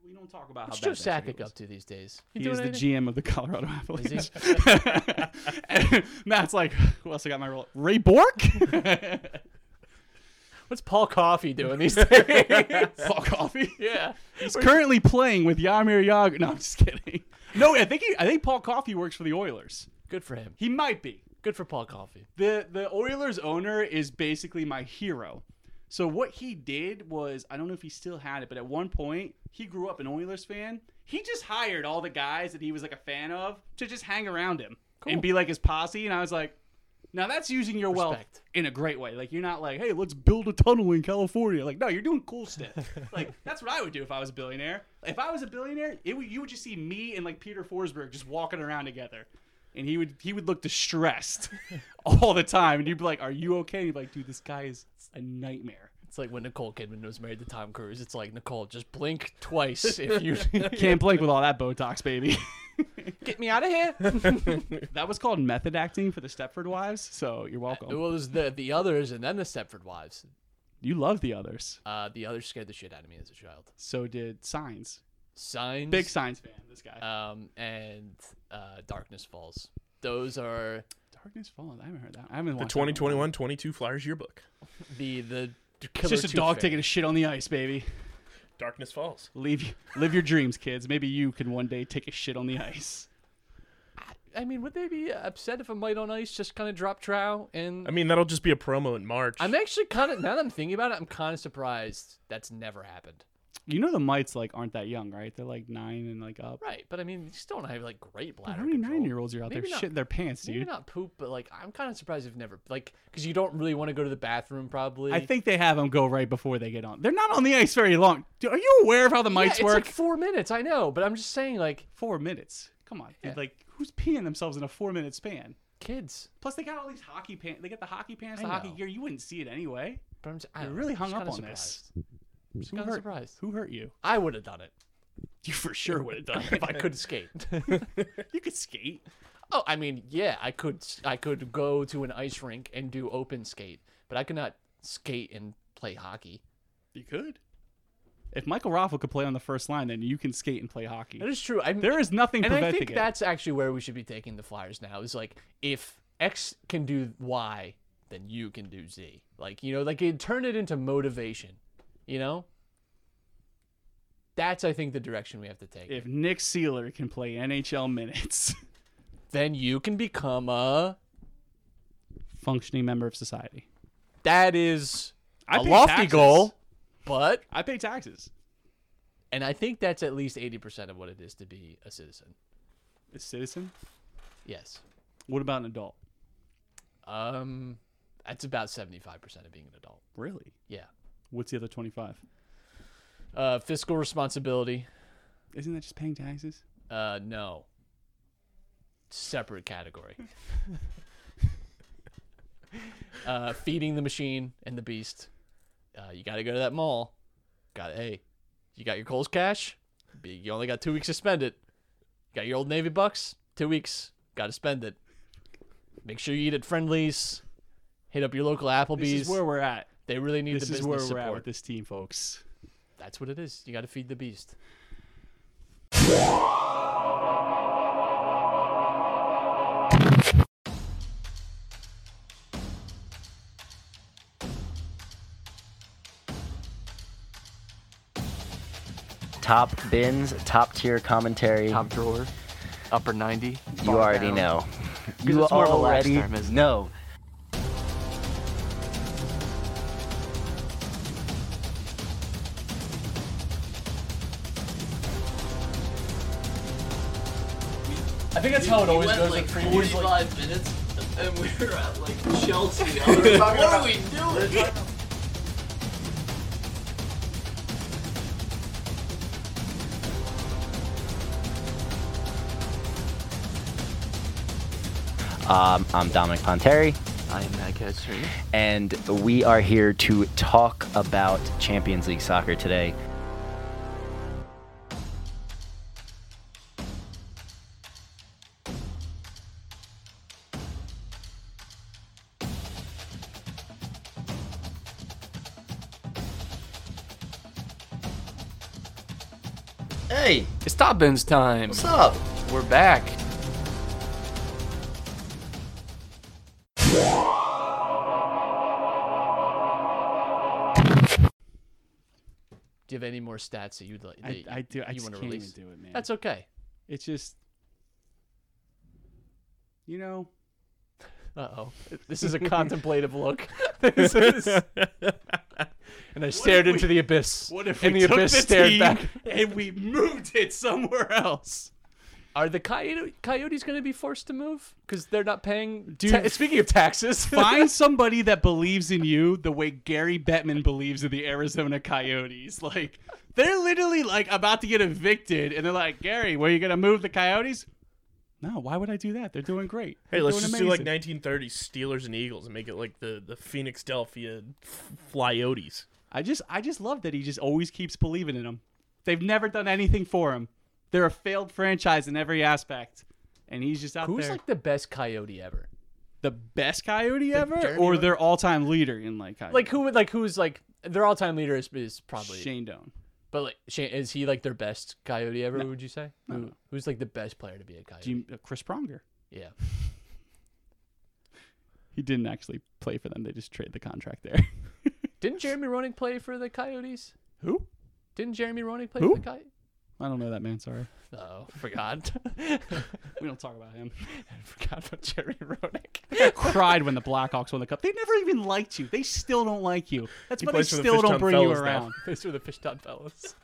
B: we don't talk about
A: What's
B: how
A: Joe
B: bad that trade
A: Sakic up to these days? He
B: He is the? GM of the Colorado Avalanche.
A: he?
B: Matt's like, who else I got my role? Ray Bourque?
A: What's Paul Coffey doing these days?
B: Paul Coffey.
A: yeah.
B: He's currently playing with Jaromir Jagr. No, I'm just kidding. No, I think he, I think Paul Coffey works for the Oilers.
A: Good for him.
B: He might be.
A: Good for Paul Coffey.
B: the the Oilers owner is basically my hero. So what he did was I don't know if he still had it, but at one point he grew up an Oilers fan. He just hired all the guys that he was like a fan of to just hang around him and be like his posse. And I was like, now that's using your wealth in a great way. Like you're not like, hey, let's build a tunnel in California. Like no, you're doing cool stuff. like that's what I would do if I was a billionaire. If I was a billionaire, it would, you would just see me and like Peter Forsberg just walking around together. And he would he would look distressed all the time, and you'd be like, "Are you okay?" And he'd be like, "Dude, this guy is a nightmare.
A: It's like when Nicole Kidman was married to Tom Cruise. It's like Nicole, just blink twice if you
B: Can't blink with all that Botox, baby."
A: get me out of here.
B: that was called method acting for the Stepford Wives. So you're welcome.
A: It was the the others and then the Stepford Wives.
B: You love the others.
A: Uh, the others scared the shit out of me as a child.
B: So did Signs.
A: Signs,
B: Big Signs fan. This guy.
A: um, and uh, Darkness Falls. Those are
B: Darkness Falls. I haven't heard that. I haven't
C: The
B: watched that
C: 2021 22 Flyers yearbook.
A: the the
B: It's just a dog
A: fairy.
B: taking a shit on the ice, baby.
C: Darkness Falls.
B: Leave, live your dreams, kids. Maybe you can one day take a shit on the ice.
A: I mean, would they be upset if a Might on Ice just kind of dropped trow? And
C: I mean, that'll just be a promo in March.
A: I'm actually kind of now that I'm thinking about it, I'm kind of surprised that's never happened.
B: You know the mites like aren't that young, right? They're like nine and like up.
A: Right, but I mean, you still don't have like great bladder
B: How many nine year olds are out
A: Maybe
B: there
A: not-
B: shitting their pants, dude?
A: Maybe not poop, but like I'm kind of surprised they've never like because you don't really want to go to the bathroom probably.
B: I think they have them go right before they get on. They're not on the ice very long. Dude, are you aware of how the
A: yeah,
B: mites
A: it's
B: work?
A: like four minutes. I know, but I'm just saying like
B: four minutes. Come on, dude. Like who's peeing themselves in a four minute span?
A: kids.
B: Plus they got all these hockey pants. They got the hockey pants, the hockey gear. You wouldn't see it anyway.
A: But I'm just, I
B: You're really hung up on this.
A: Surprised. Just
B: Who
A: kind of
B: hurt,
A: surprised.
B: who hurt you?
A: I would have done it
B: You for sure would have done it
A: if I could skate.
B: you could skate.
A: oh, I mean, yeah, I could. I could go to an ice rink and do open skate, but I could not skate and play hockey.
B: You could. If Michael Raffl could play on the first line, then you can skate and play hockey.
A: That is true. I
B: There is nothing
A: and I think
B: it.
A: that's actually where we should be taking the Flyers now. Is like if X can do Y, then you can do Z. Like you know, like it turn it into motivation. You know, that's I think the direction we have to take.
B: if Nick Seeler can play NHL minutes,
A: then you can become a.
B: functioning member of society.
A: That is
B: I
A: a lofty
B: taxes.
A: goal, but
B: I pay taxes.
A: and I think that's at least eighty percent of what it is to be a citizen.
B: A citizen.
A: Yes.
B: What about an adult?
A: Um, that's about seventy-five percent of being an adult.
B: Really?
A: Yeah.
B: What's the other twenty-five?
A: Uh, fiscal responsibility.
B: Isn't that just paying taxes?
A: Uh, no. Separate category. uh, feeding the machine and the beast. Uh, you got to go to that mall. Got hey, you got your Kohl's cash. You only got two weeks to spend it. Got your old Navy bucks. Two weeks. Got to spend it. Make sure you eat at Friendly's. Hit up your local Applebee's.
B: This is where we're at.
A: They really need
B: This
A: the
B: is where we're
A: support.
B: at with this team, folks.
A: That's what it is. You got to feed the beast.
F: top bins, top tier commentary.
G: Top drawer, upper 90.
F: you already
G: down.
F: know.
G: 'Cause
F: You
G: it's more a lax
F: already
G: term,
F: know.
A: Think that's how it always goes in previews. Like,
H: minutes, and we were at like Chelsea. what are we doing?
F: Um, I'm Dominic Ponteri,
G: I am Matt Ketchner.
F: and we are here to talk about Champions League soccer today.
G: Hey, it's Top Bins time.
H: What's up?
G: We're back.
A: Do you have any more stats that you'd like?
B: I,
A: that
B: I do. I
A: you
B: just
A: want to
B: can't
A: release?
B: even do it, man.
A: That's okay.
B: It's just, you know,
A: Uh oh. This is a contemplative look. This is- and I stared
B: we-
A: into the abyss.
B: what if
A: and
B: we
A: the
B: took
A: abyss
B: the
A: stared
B: team
A: back?
B: and we moved it somewhere else?
A: Are the coyote, coyotes going to be forced to move because they're not paying?
B: Dude,
A: ta- speaking of taxes,
B: Find somebody that believes in you the way Gary Bettman believes in the Arizona Coyotes. Like they're literally like about to get evicted, and they're like, Gary, where you gonna move the Coyotes? No, why would I do that? They're doing great.
C: Hey,
B: They're
C: let's
B: doing
C: just do like 1930s Steelers and Eagles and make it like the the Phoenix Delphia Flyotes.
B: I just, I just love that he just always keeps believing in them. They've never done anything for him. They're a failed franchise in every aspect, and he's just out there.
A: who's
B: there.
A: like the best coyote ever?
B: the best Coyote ever,
A: Jeremy
B: or
A: Lin-
B: their all-time leader in like Coyote?
A: Like who would like who's like their all-time leader is, is probably
B: Shane Doan.
A: But like Shane, is he like their best coyote ever?
B: No.
A: Would you say?
B: No,
A: Who. Who's like the best player to be a coyote?
B: Jim, uh, Chris Pronger.
A: yeah.
B: He didn't actually play for them. They just traded the contract there.
A: Didn't Jeremy Roenick play for the Coyotes?
B: Who?
A: Didn't Jeremy Roenick play
B: Who?
A: for the Coyotes?
B: I don't know that man. Sorry,
A: Oh, forgot.
B: we don't talk about him.
A: I forgot about Jeremy Roenick.
B: Cried when the Blackhawks won the cup. They never even liked you. They still don't like you. That's why they still don't bring you around.
A: Those were the fish Fishtown fellas.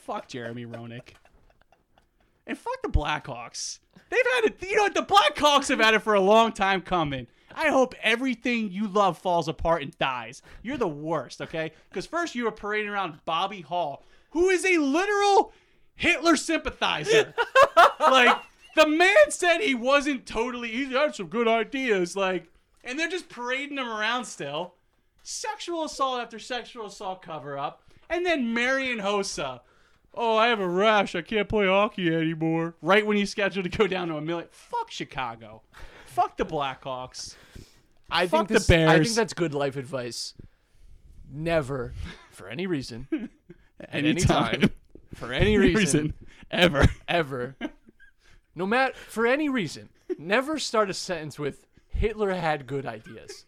B: fuck Jeremy Roenick. And fuck the Blackhawks. They've had it. You know what? The Blackhawks have had it for a long time coming. I hope everything you love falls apart and dies. You're the worst, okay? Because first you were parading around Bobby Hull, who is a literal Hitler sympathizer. like the man said he wasn't totally. He had some good ideas, like, and they're just parading him around still. Sexual assault after sexual assault cover up, and then Marian Hossa. Oh, I have a rash. I can't play hockey anymore. Right when he's scheduled to go down to a million. Fuck Chicago. Fuck the Blackhawks.
A: I
B: Fuck
A: think
B: the
A: this, I think that's good life advice. Never, for any reason, at any
B: Anytime.
A: time, for any
B: Any
A: reason,
B: Ever.
A: ever, no matter for any reason, never start a sentence with Hitler had good ideas.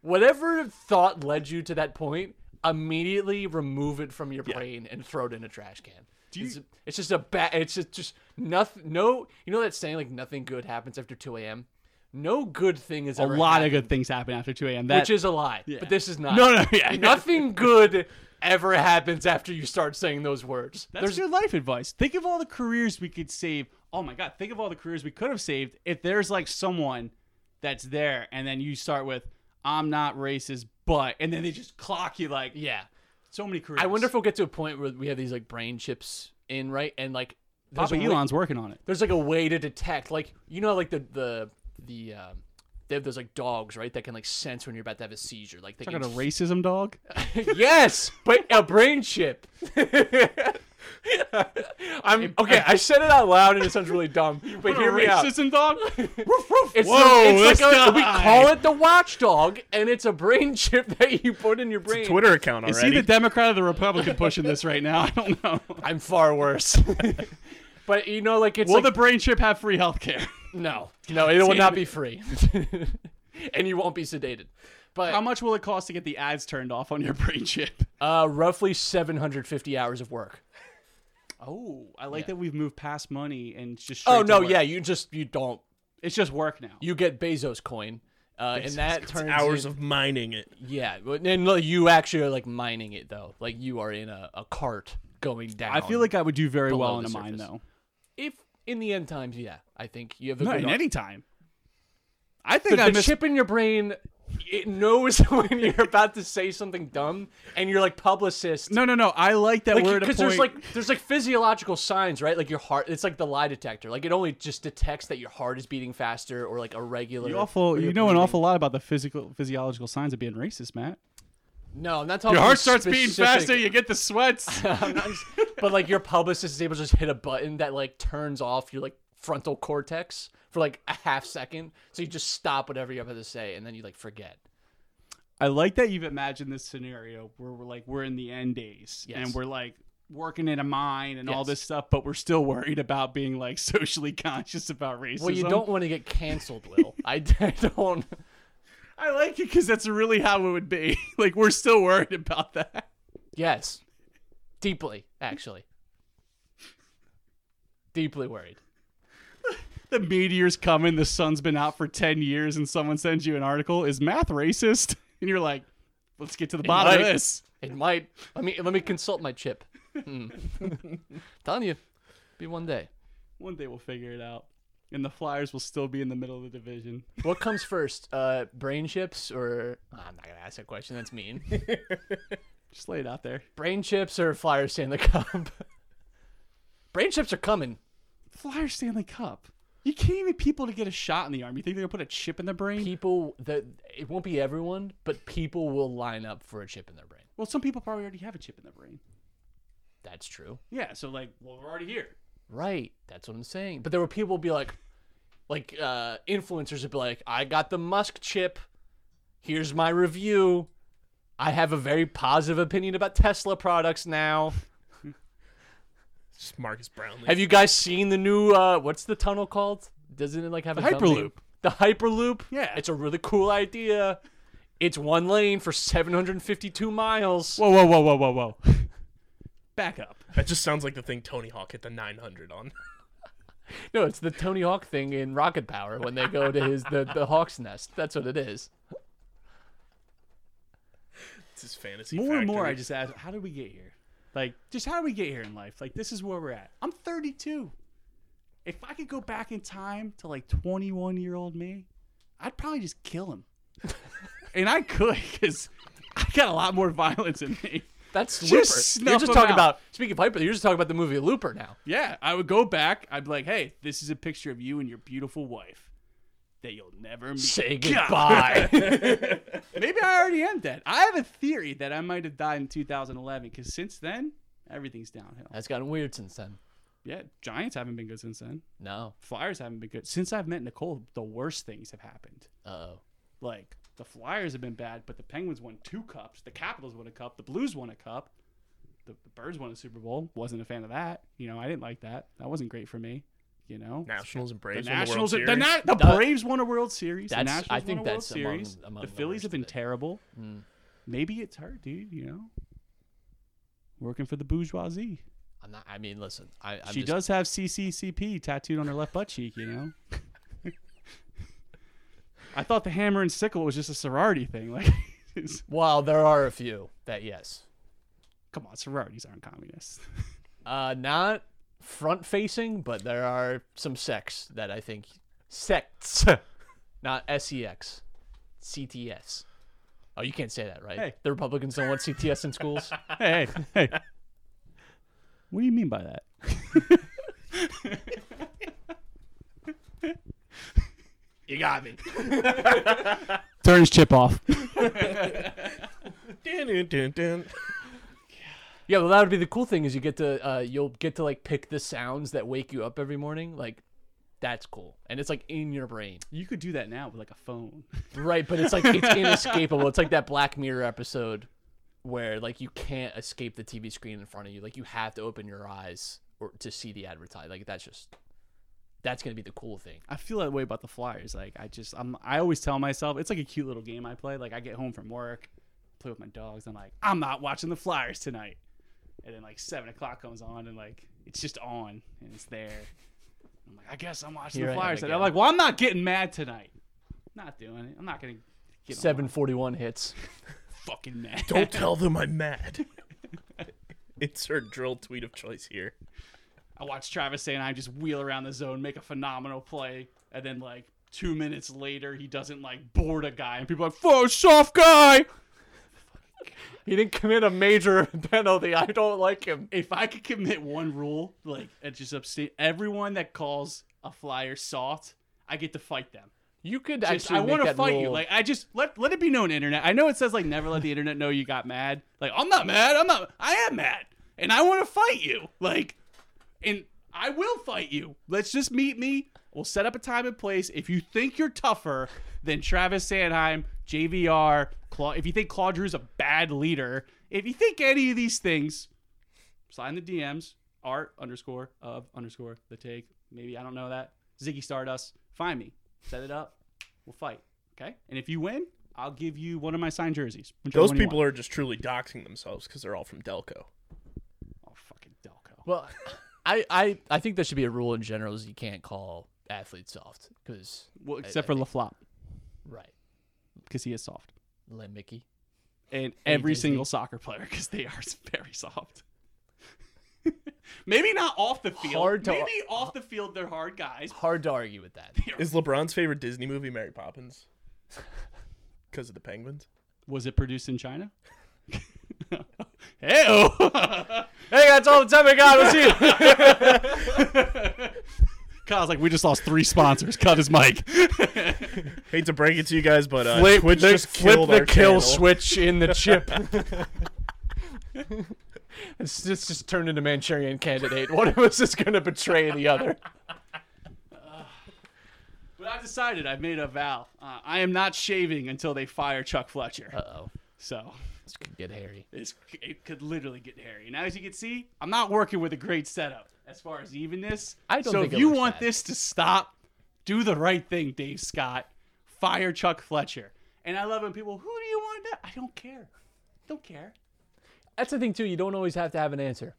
A: Whatever thought led you to that point, immediately remove it from your brain and throw it in a trash can. it's, it's just a bad. It's just, just nothing. No, you know that saying like nothing good happens after two a.m. No good thing is
B: A lot of good things happen after 2 a.m. That,
A: which is a lie.
B: Yeah.
A: But this is not.
B: No, no, yeah.
A: Nothing good ever happens after you start saying those words.
B: That's
A: There's
B: good life advice. Think of all the careers we could save. Oh my god, think of all the careers we could have saved if there's like someone that's there and then you start with I'm not racist, but and then they just clock you like
A: yeah.
B: so many careers.
A: I wonder if we'll get to a point where we have these like brain chips in, right? And like there's
B: Papa
A: a way-
B: Elon's working on it.
A: there's like a way to detect like you know like the the the um they have those like dogs right that can like sense when you're about to have a seizure like they
B: Talking
A: can
B: a racism dog.
A: yes but a brain chip I'm okay I said it out loud and it sounds really dumb but hear me out
B: racism dog.
A: it's,
B: Whoa,
A: the, it's
B: this
A: like a, we
B: guy.
A: call it the watchdog and it's a brain chip that you put in your brain
C: Twitter account
B: Is
C: already.
B: he the Democrat or the Republican pushing this right now? I don't know.
A: I'm far worse but you know like it's
B: Will
A: like,
B: the brain chip have free health care?
A: No no it will not be free and you won't be sedated but
B: How much will it cost to get the ads turned off on your brain chip?
A: Uh, roughly 750 hours of work.
B: Oh, I like
A: Yeah.
B: that we've moved past money and just.
A: Oh
B: straight to
A: no,
B: work.
A: yeah, you just you don't.
B: it's just work now.
A: You get Bezos coin, uh, and that turns
C: hours
A: in-
C: of mining it.
A: yeah, but- and like, you actually are like mining it though. Like you are in a, a cart going down.
B: I feel like I would do very well in a
A: the
B: mine
A: surface.
B: though.
A: if in the end times, yeah, I think you have a
B: No,
A: good
B: in any time. I think
A: the,
B: I
A: the
B: miss.
A: chip in your brain. It knows when you're about to say something dumb, and you're like publicist.
B: No, no, no. I like that
A: like
B: a
A: because there's like there's like physiological signs right like your heart it's like the lie detector like it only just detects that your heart is beating faster or like irregular
B: you awful. You know an awful lot about the physical physiological signs of being racist, Matt.
A: no i'm not talking
B: Your heart starts beating faster. You get the sweats.
A: Not but like your publicist is able to just hit a button that like turns off your like frontal cortex for like a half second so you just stop whatever you have to say and then you like forget
B: I like that you've imagined this scenario where we're like we're in the end days
A: Yes.
B: and we're like working in a mine and all this stuff, but we're still worried about being like socially conscious about racism.
A: Well, you don't want to get canceled, Will. I, I don't.
B: I like it because that's really how it would be. like we're still worried about that.
A: Yes. Deeply, actually. Deeply worried.
B: The meteor's coming. The sun's been out for ten years, and someone sends you an article. Is math racist? And you're like, let's get to the bottom of
A: might.
B: this.
A: It might. Let me let me consult my chip. Hmm. Telling you, be one day.
B: One day we'll figure it out, and the Flyers will still be in the middle of the division.
A: What comes first, uh, brain chips or? Oh, I'm not gonna ask that question. That's mean.
B: Just lay it out there.
A: brain chips or Flyers Stanley Cup? brain chips are coming.
B: Flyers Stanley Cup. You can't even people to get a shot in the arm. You think they're gonna put a chip in their brain?
A: People that it won't be everyone, but people will line up for a chip in their brain.
B: Well, some people probably already have a chip in their brain.
A: That's true.
B: Yeah, so like, well, we're already here.
A: Right. That's what I'm saying. But there were people be like, like uh, influencers would be like, I got the Musk chip. Here's my review. I have a very positive opinion about Tesla products now.
C: Just Marques Brownlee.
A: Have you guys seen the new uh what's the tunnel called? Doesn't it like have
B: The
A: a dumb
B: Hyperloop.
A: name? The Hyperloop?
B: Yeah.
A: It's a really cool idea. It's one lane for 752 miles.
B: Whoa, whoa, whoa, whoa, whoa, whoa. Back up.
C: That just sounds like the thing Tony Hawk hit the 900 on.
A: No, it's the Tony Hawk thing in Rocket Power when they go to his the, the Hawk's nest. That's what it is.
C: It's his fantasy.
B: More and more, I just ask, how did we get here? Like, just how do we get here in life? Like, this is where we're at. I'm 32. If I could go back in time to like 21 year old me, I'd probably just kill him. and I could, because I got a lot more violence in me.
A: That's
B: Just
A: Looper.
B: snuff
A: You're just talking
B: out.
A: about speaking of Piper. You're just talking about the movie Looper now.
B: Yeah, I would go back. I'd be like, hey, this is a picture of you and your beautiful wife that you'll never meet.
A: Say goodbye.
B: Maybe I already am dead. I have a theory that I might have died in 2011 because since then, everything's downhill.
A: That's gotten weird since then.
B: Yeah, Giants haven't been good since then.
A: No.
B: Flyers haven't been good. Since I've met Nicole, the worst things have happened.
A: Uh oh.
B: Like, the Flyers have been bad, but the Penguins won two cups. The Capitals won a cup. The Blues won a cup. The, the Birds won a Super Bowl. Wasn't a fan of that. You know, I didn't like that. That wasn't great for me. You know,
C: Nationals and
B: the
C: Braves.
B: Nationals,
C: won
B: the,
C: the World
B: Na-
C: Series.
B: the
A: That-
B: Braves won a World Series. The Nationals
A: I think
B: won a World
A: that's among-
B: Series.
A: among
B: the
A: the
B: Phillies have been terrible.
A: Mm.
B: Maybe it's her, dude. You know, working for the bourgeoisie.
A: I'm not. I mean, listen. I. I'm
B: she
A: just,
B: does have CCCP tattooed on her left butt cheek. You know. I thought the hammer and sickle was just a sorority thing. Like, it's-
A: Well, there are a few that yes.
B: come on, sororities aren't communists.
A: Uh, not front facing, but there are some sects that I think sects, not S E X, CTS. Oh, you can't say that, right?
B: Hey.
A: The Republicans don't want CTS in schools.
B: hey, hey, hey. What do you mean by that?
C: You got me.
B: Turn his chip off.
C: Dun, dun, dun.
A: Yeah, well, that would be the cool thing is you get to uh, you'll get to like pick the sounds that wake you up every morning. Like, that's cool, and it's like in your brain,
B: You could do that now with like a phone.
A: right? But it's like it's inescapable. It's like that Black Mirror episode where like you can't escape the TV screen in front of you. Like you have to open your eyes or to see the advertise. Like that's just that's gonna be the cool thing.
B: I feel that way about the Flyers. Like I just I'm I always tell myself it's like a cute little game I play. Like I get home from work, play with my dogs. I'm like I'm not watching the Flyers tonight. And then like seven o'clock comes on and like it's just on and it's there. I'm like I guess I'm watching
A: Here I
B: the
A: am
B: Flyers. tonight.
A: again.
B: I'm like well I'm not getting mad tonight. Not doing it. I'm not gonna get on
A: Seven forty one hits.
B: fucking mad.
C: Don't tell them I'm mad. Insert drill tweet of choice here.
B: I watch Travis Sanheim just wheel around the zone, make a phenomenal play, and then like two minutes later, he doesn't like board a guy, and people are like, "Fuck, soft guy."
A: He didn't commit a major penalty. I don't like him.
B: If I could commit one rule, like and just abstain, everyone that calls a flyer soft, I get to fight them.
A: You could
B: Just,
A: actually.
B: I
A: want to
B: fight you. Like I just let let it be known, internet. I know it says like never let the internet know you got mad. Like I'm not mad. I'm not. I am mad, and I want to fight you. Like, and I will fight you. Let's just meet me. We'll set up a time and place. If you think you're tougher than Travis Sanheim, JVR, Claude, if you think Claude Giroux's a bad leader, if you think any of these things, sign the DMs, art underscore of underscore the take. Maybe I don't know that. Ziggy Stardust. Find me. Set it up. We'll fight. Okay. And if you win, I'll give you one of my signed jerseys.
C: Those people are just truly doxing themselves because they're all from Delco.
B: Oh fucking Delco.
A: Well, I, I I think there should be a rule in general is you can't call athletes soft because
B: Well, except for LaFlop
A: right,
B: because he is soft,
A: Len Mickey.
B: and
A: Hey,
B: every
A: Disney.
B: single soccer player because they are very soft. Maybe not off the field.
A: Hard to-
B: Maybe off the field they're hard guys.
A: Hard to argue with that.
C: Is LeBron's favorite Disney movie Mary Poppins? Because of the penguins?
B: Was it produced in China? hey
A: hey, that's all the time I got. We'll see you.
B: Kyle's like, we just lost three sponsors. Cut his mic.
C: Hate to break it to you guys, but uh,
A: flip
C: Twitch
A: the,
C: just
A: flip the
C: our
A: kill
C: channel.
A: switch in the chip. it's just, just turned into Manchurian Candidate. One of us is going to betray the other.
B: But I've decided. I've made a vow. Uh, I am not shaving until they fire Chuck Fletcher.
A: Uh oh,
B: So
A: this could get hairy.
B: it's, it could literally get hairy. Now, as you can see, I'm not working with a great setup as far as evenness.
A: I don't
B: so if you want
A: bad.
B: this to stop, do the right thing, Dave Scott. Fire Chuck Fletcher. And I love when people, who do you want to? I don't care. Don't care.
A: That's the thing too. You don't always have to have an answer.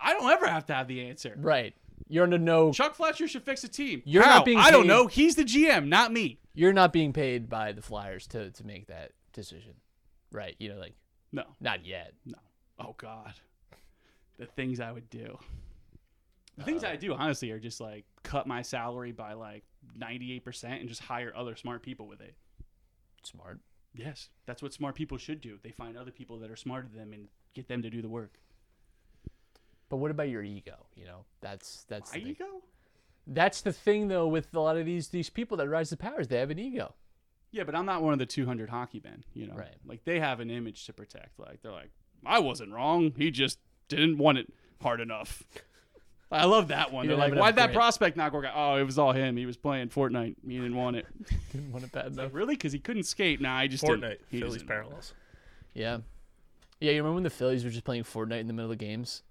B: I don't ever have to have the answer.
A: Right. You're under no.
B: Chuck Fletcher should fix a team.
A: You're
B: How?
A: not being
B: I don't know. He's the GM, not me.
A: You're not being paid by the Flyers to to make that decision. Right. You know, like
B: No,
A: not yet.
B: no. Oh God, the things I would do. The things I uh. do, honestly, are just like cut my salary by like ninety-eight percent and just hire other smart people with it.
A: Smart.
B: Yes, that's what smart people should do. They find other people that are smarter than them and get them to do the work.
A: But what about your ego? You know, that's that's
B: My
A: the
B: ego?
A: That's the thing though with a lot of these these people that rise to powers. They have an ego.
B: Yeah, but I'm not one of the 200 hockey men. You know,
A: Right.
B: Like they have an image to protect. Like they're like, I wasn't wrong. He just didn't want it hard enough. I love that one. They're like, why'd that prospect not work out? Oh, it was all him. He was playing Fortnite. He didn't want it.
A: Didn't want it bad enough.
B: Like, really? Because he couldn't skate. Nah, I just
C: Fortnite,
B: didn't. He
C: Phillies
B: just didn't want it.
C: parallels.
A: Yeah. Yeah, you remember when the Phillies were just playing Fortnite in the middle of games?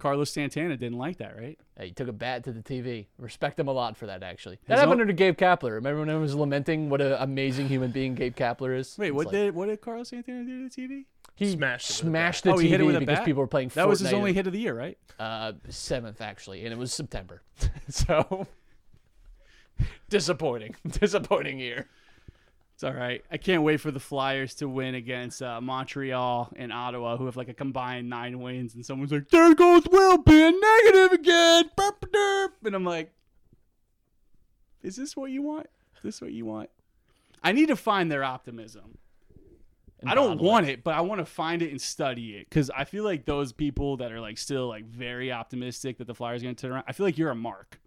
B: Carlos Santana didn't like that, right?
A: Hey, he took a bat to the TV. Respect him a lot for that, actually. That
B: His
A: happened
B: own-
A: under Gabe Kapler. Remember when I was lamenting what an amazing human being Gabe Kapler is?
B: Wait,
A: It's
B: what
A: like,
B: did what did Carlos Santana do to the TV?
A: he
C: Smashed it with a
A: smashed the
B: oh,
A: TV
B: he hit it with a
A: because
B: bat?
A: people were playing
B: That was his
A: Fortnite.
B: only hit of the year, right?
A: Uh, seventh actually, and it was September. so disappointing, disappointing year.
B: It's all right. I can't wait for the Flyers to win against uh, Montreal and Ottawa, who have like a combined nine wins. And someone's like, "There goes Will being negative again," and I'm like, "Is this what you want? Is this what you want?" I need to find their optimism. I don't want it, but I want to find it and study it because I feel like those people that are like still like very optimistic that the Flyers are going to turn around. I feel like you're a mark.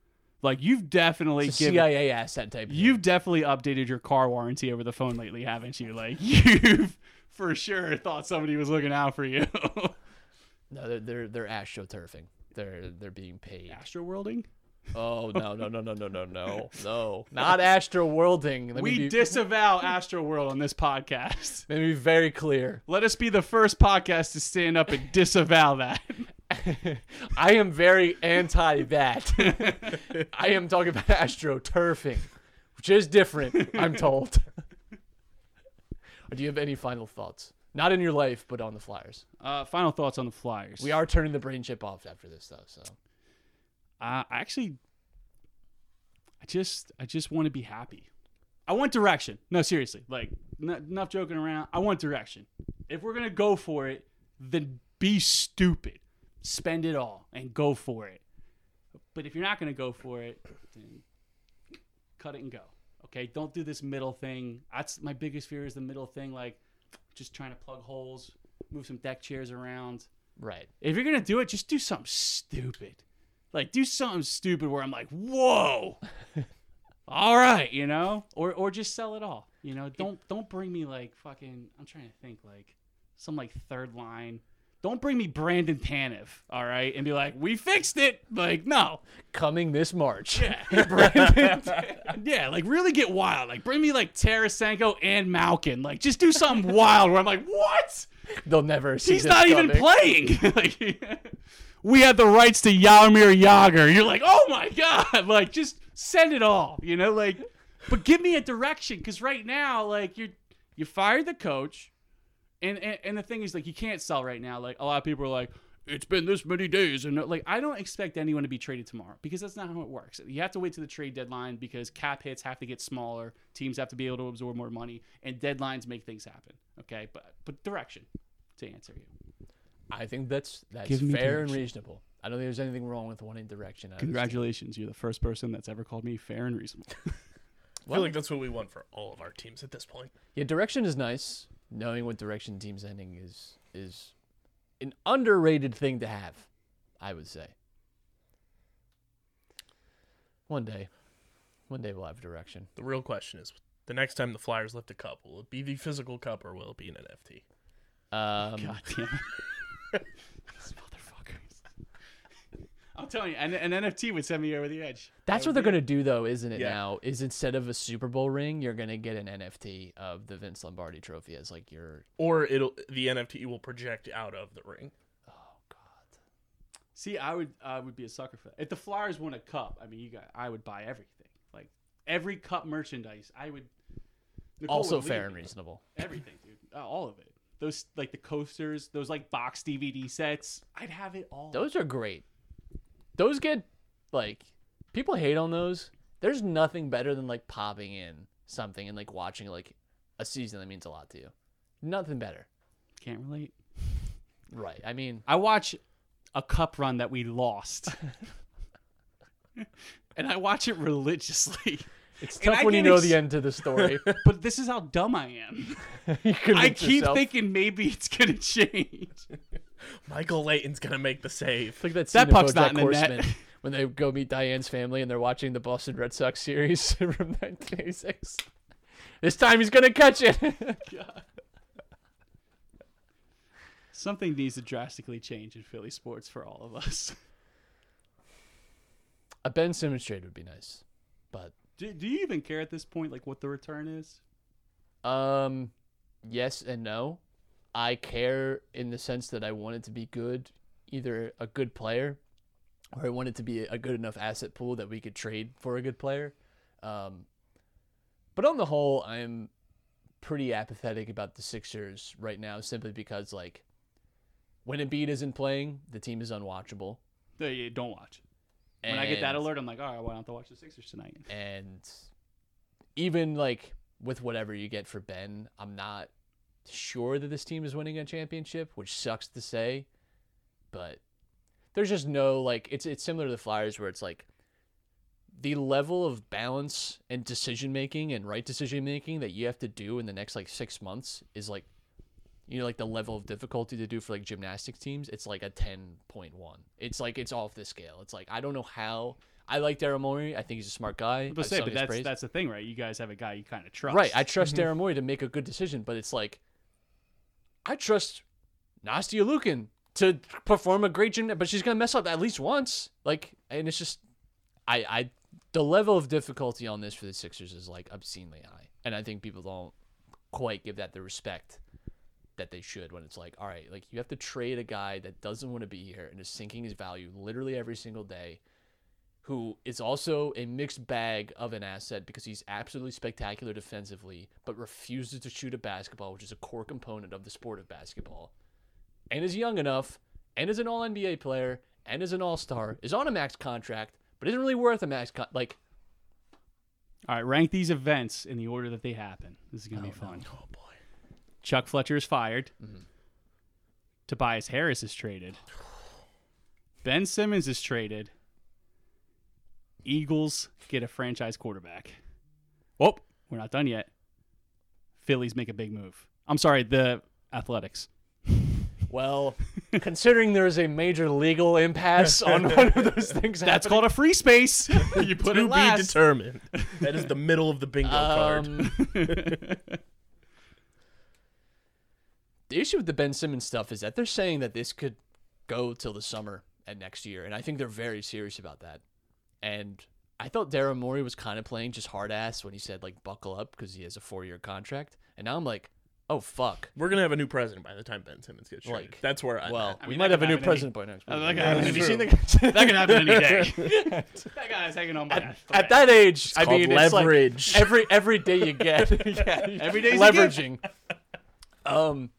B: Like you've definitely
A: It's
B: given
A: CIA asset type.
B: You've definitely updated your car warranty over the phone lately, haven't you? Like you've for sure thought somebody was looking out for you.
A: no, they're they're, they're astroturfing. They're they're being paid.
B: Astro worlding?
A: Oh no no no no no no no no not astro worlding. Let
B: We
A: be,
B: disavow Astro World on this podcast.
A: let me be very clear.
B: Let us be the first podcast to stand up and disavow that.
A: I am very anti that. I am talking about astroturfing, which is different, I'm told. Or do you have any final thoughts? Not in your life, but on the Flyers.
B: Uh, final thoughts on the Flyers.
A: We are turning the brain chip off after this, though. So
B: Uh, I actually, I just, I just want to be happy. I want direction. No, seriously. Like, n- enough joking around. I want direction. If we're gonna go for it, then be stupid. Spend it all and go for it. But if you're not gonna go for it, then cut it and go. Okay, don't do this middle thing. That's my biggest fear is the middle thing. Like, just trying to plug holes, move some deck chairs around.
A: right.
B: If you're gonna do it, just do something stupid. Like do something stupid where I'm like, whoa. all right, you know? Or or just sell it all. You know, don't don't bring me like fucking I'm trying to think like some like third line. Don't bring me Brandon Tanev, all right, and be like, we fixed it. Like, no.
A: Coming this March.
B: Yeah, like really get wild. Like bring me like Tarasenko and Malkin. Like just do something wild where I'm like, what?
A: They'll never see
B: He's not even playing. like, we had the rights to Jaromir Jagr. You're like, oh my god, like just send it all, you know, like. But give me a direction, because right now, like you're you fired the coach, and, and and the thing is, like, you can't sell right now. Like a lot of people are like, it's been this many days, and uh, like I don't expect anyone to be traded tomorrow because that's not how it works. You have to wait to the trade deadline because cap hits have to get smaller, teams have to be able to absorb more money, and deadlines make things happen. Okay, but but direction to answer you.
A: I think that's that's
B: Give me
A: fair and reasonable. I don't think there's anything wrong with wanting direction. out of this team.
B: Congratulations, you're the first person that's ever called me fair and reasonable.
C: I feel like that's what we want for all of our teams at this point.
A: Yeah, direction is nice. Knowing what direction team's ending is is an underrated thing to have, I would say. One day, one day we'll have direction.
C: The real question is the next time the Flyers lift a cup, will it be the physical cup or will it be an NFT?
A: Um,
B: God damn it. These motherfuckers. I'm telling you, an, an NFT would send me over the edge.
A: That's
B: That
A: what they're gonna do, though, isn't it?
C: Yeah.
A: Now, is instead of a Super Bowl ring, you're gonna get an NFT of the Vince Lombardi Trophy as like your.
C: Or it'll the NFT will project out of the ring.
A: Oh God.
B: See, I would I would be a sucker for that. If the Flyers won a cup, I mean, you got I would buy everything. Like every cup merchandise, I would. Nicole
A: Also
B: would
A: fair and
B: me.
A: reasonable.
B: Everything, dude. Uh, all of it. Those like the coasters, those like box DVD sets. I'd have it all.
A: Those are great. Those get like people hate on those. There's nothing better than like popping in something and like watching like a season that means a lot to you. Nothing better.
B: Can't relate.
A: Right. I mean,
B: I watch a cup run that we lost. and I watch it religiously.
A: it's tough
B: I
A: when you know
B: ex-
A: the end to the story.
B: But this is how dumb I am.
A: you
B: I keep
A: yourself.
B: thinking maybe it's gonna change.
C: Michael Leighton's gonna make the save.
A: It's like that,
B: That
A: scene
B: puck's not
A: BoJack
B: in the net.
A: When they go meet Diane's family and they're watching the Boston Red Sox series from 1986. This time he's gonna catch it.
B: Something needs to drastically change in Philly sports for all of us.
A: a Ben Simmons trade would be nice, but
B: Do, do you even care at this point, like what the return is?
A: Um, yes and no. I care in the sense that I want it to be good, either a good player, or I want it to be a good enough asset pool that we could trade for a good player. Um, but on the whole, I'm pretty apathetic about the Sixers right now, simply because like when Embiid isn't playing, the team is unwatchable.
B: You don't watch. When I get that alert, I'm like, all right, why don't I have to watch the Sixers tonight?
A: and even like with whatever you get for Ben, I'm not sure that this team is winning a championship, which sucks to say, but there's just no like it's it's similar to the Flyers where it's like the level of balance and decision making and right decision making that you have to do in the next like 6 months is like you know like the level of difficulty to do for like gymnastics teams it's like a 10.1 it's like it's off the scale it's like i don't know how i like daryl morey i think he's a smart guy
B: But say, but that's
A: praise.
B: that's the thing, right? You guys have a guy you kind of trust.
A: right i trust mm-hmm. daryl morey to make a good decision but it's like i trust nastia liukin to perform a great gym but she's gonna mess up at least once. Like and it's just i i the level of difficulty on this for the sixers is like obscenely high. And i think people don't quite give that the respect that they should when it's like, all right, like you have to trade a guy that doesn't want to be here and is sinking his value literally every single day, who is also a mixed bag of an asset because he's absolutely spectacular defensively, but refuses to shoot a basketball, which is a core component of the sport of basketball, and is young enough, and is an all NBA player, and is an all star, is on a max contract, but isn't really worth a max con- like
B: All right, rank these events in the order that they happen. This is gonna be fun.
C: Oh boy.
B: Chuck Fletcher is fired.
A: Mm-hmm.
B: Tobias Harris is traded. Ben Simmons is traded. Eagles get a franchise quarterback. Oh, we're not done yet. Phillies make a big move. I'm sorry, the Athletics.
A: Well, considering there's a major legal impasse on one of those things,
B: That's
A: happening,
B: called a free space. you put
C: to
B: it
C: be
B: last.
C: determined. That is the middle of the bingo card.
A: Um, the issue with the Ben Simmons stuff is that they're saying that this could go till the summer and next year, and I think they're very serious about that. And I thought Daryl Morey was kind of playing just hard ass when he said like buckle up because he has a four year contract, and now I'm like, Oh fuck.
C: We're gonna have a new president by the time Ben Simmons gets traded.
A: Like,
C: That's where I'm
A: Well,
C: at.
A: we
B: mean,
A: might have a
B: could
A: new
B: happen any-
A: president by next
B: Uh,
A: week.
B: that, could
C: Yeah,
B: happen
C: that's
B: any,
C: true.
B: that could happen any day. that guy's hanging on by a
A: At,
B: thread.
A: at that age, I
C: called
A: mean, it's like
C: leverage.
A: every every day you get, yeah,
B: Every day's a gift.
A: leveraging. Um,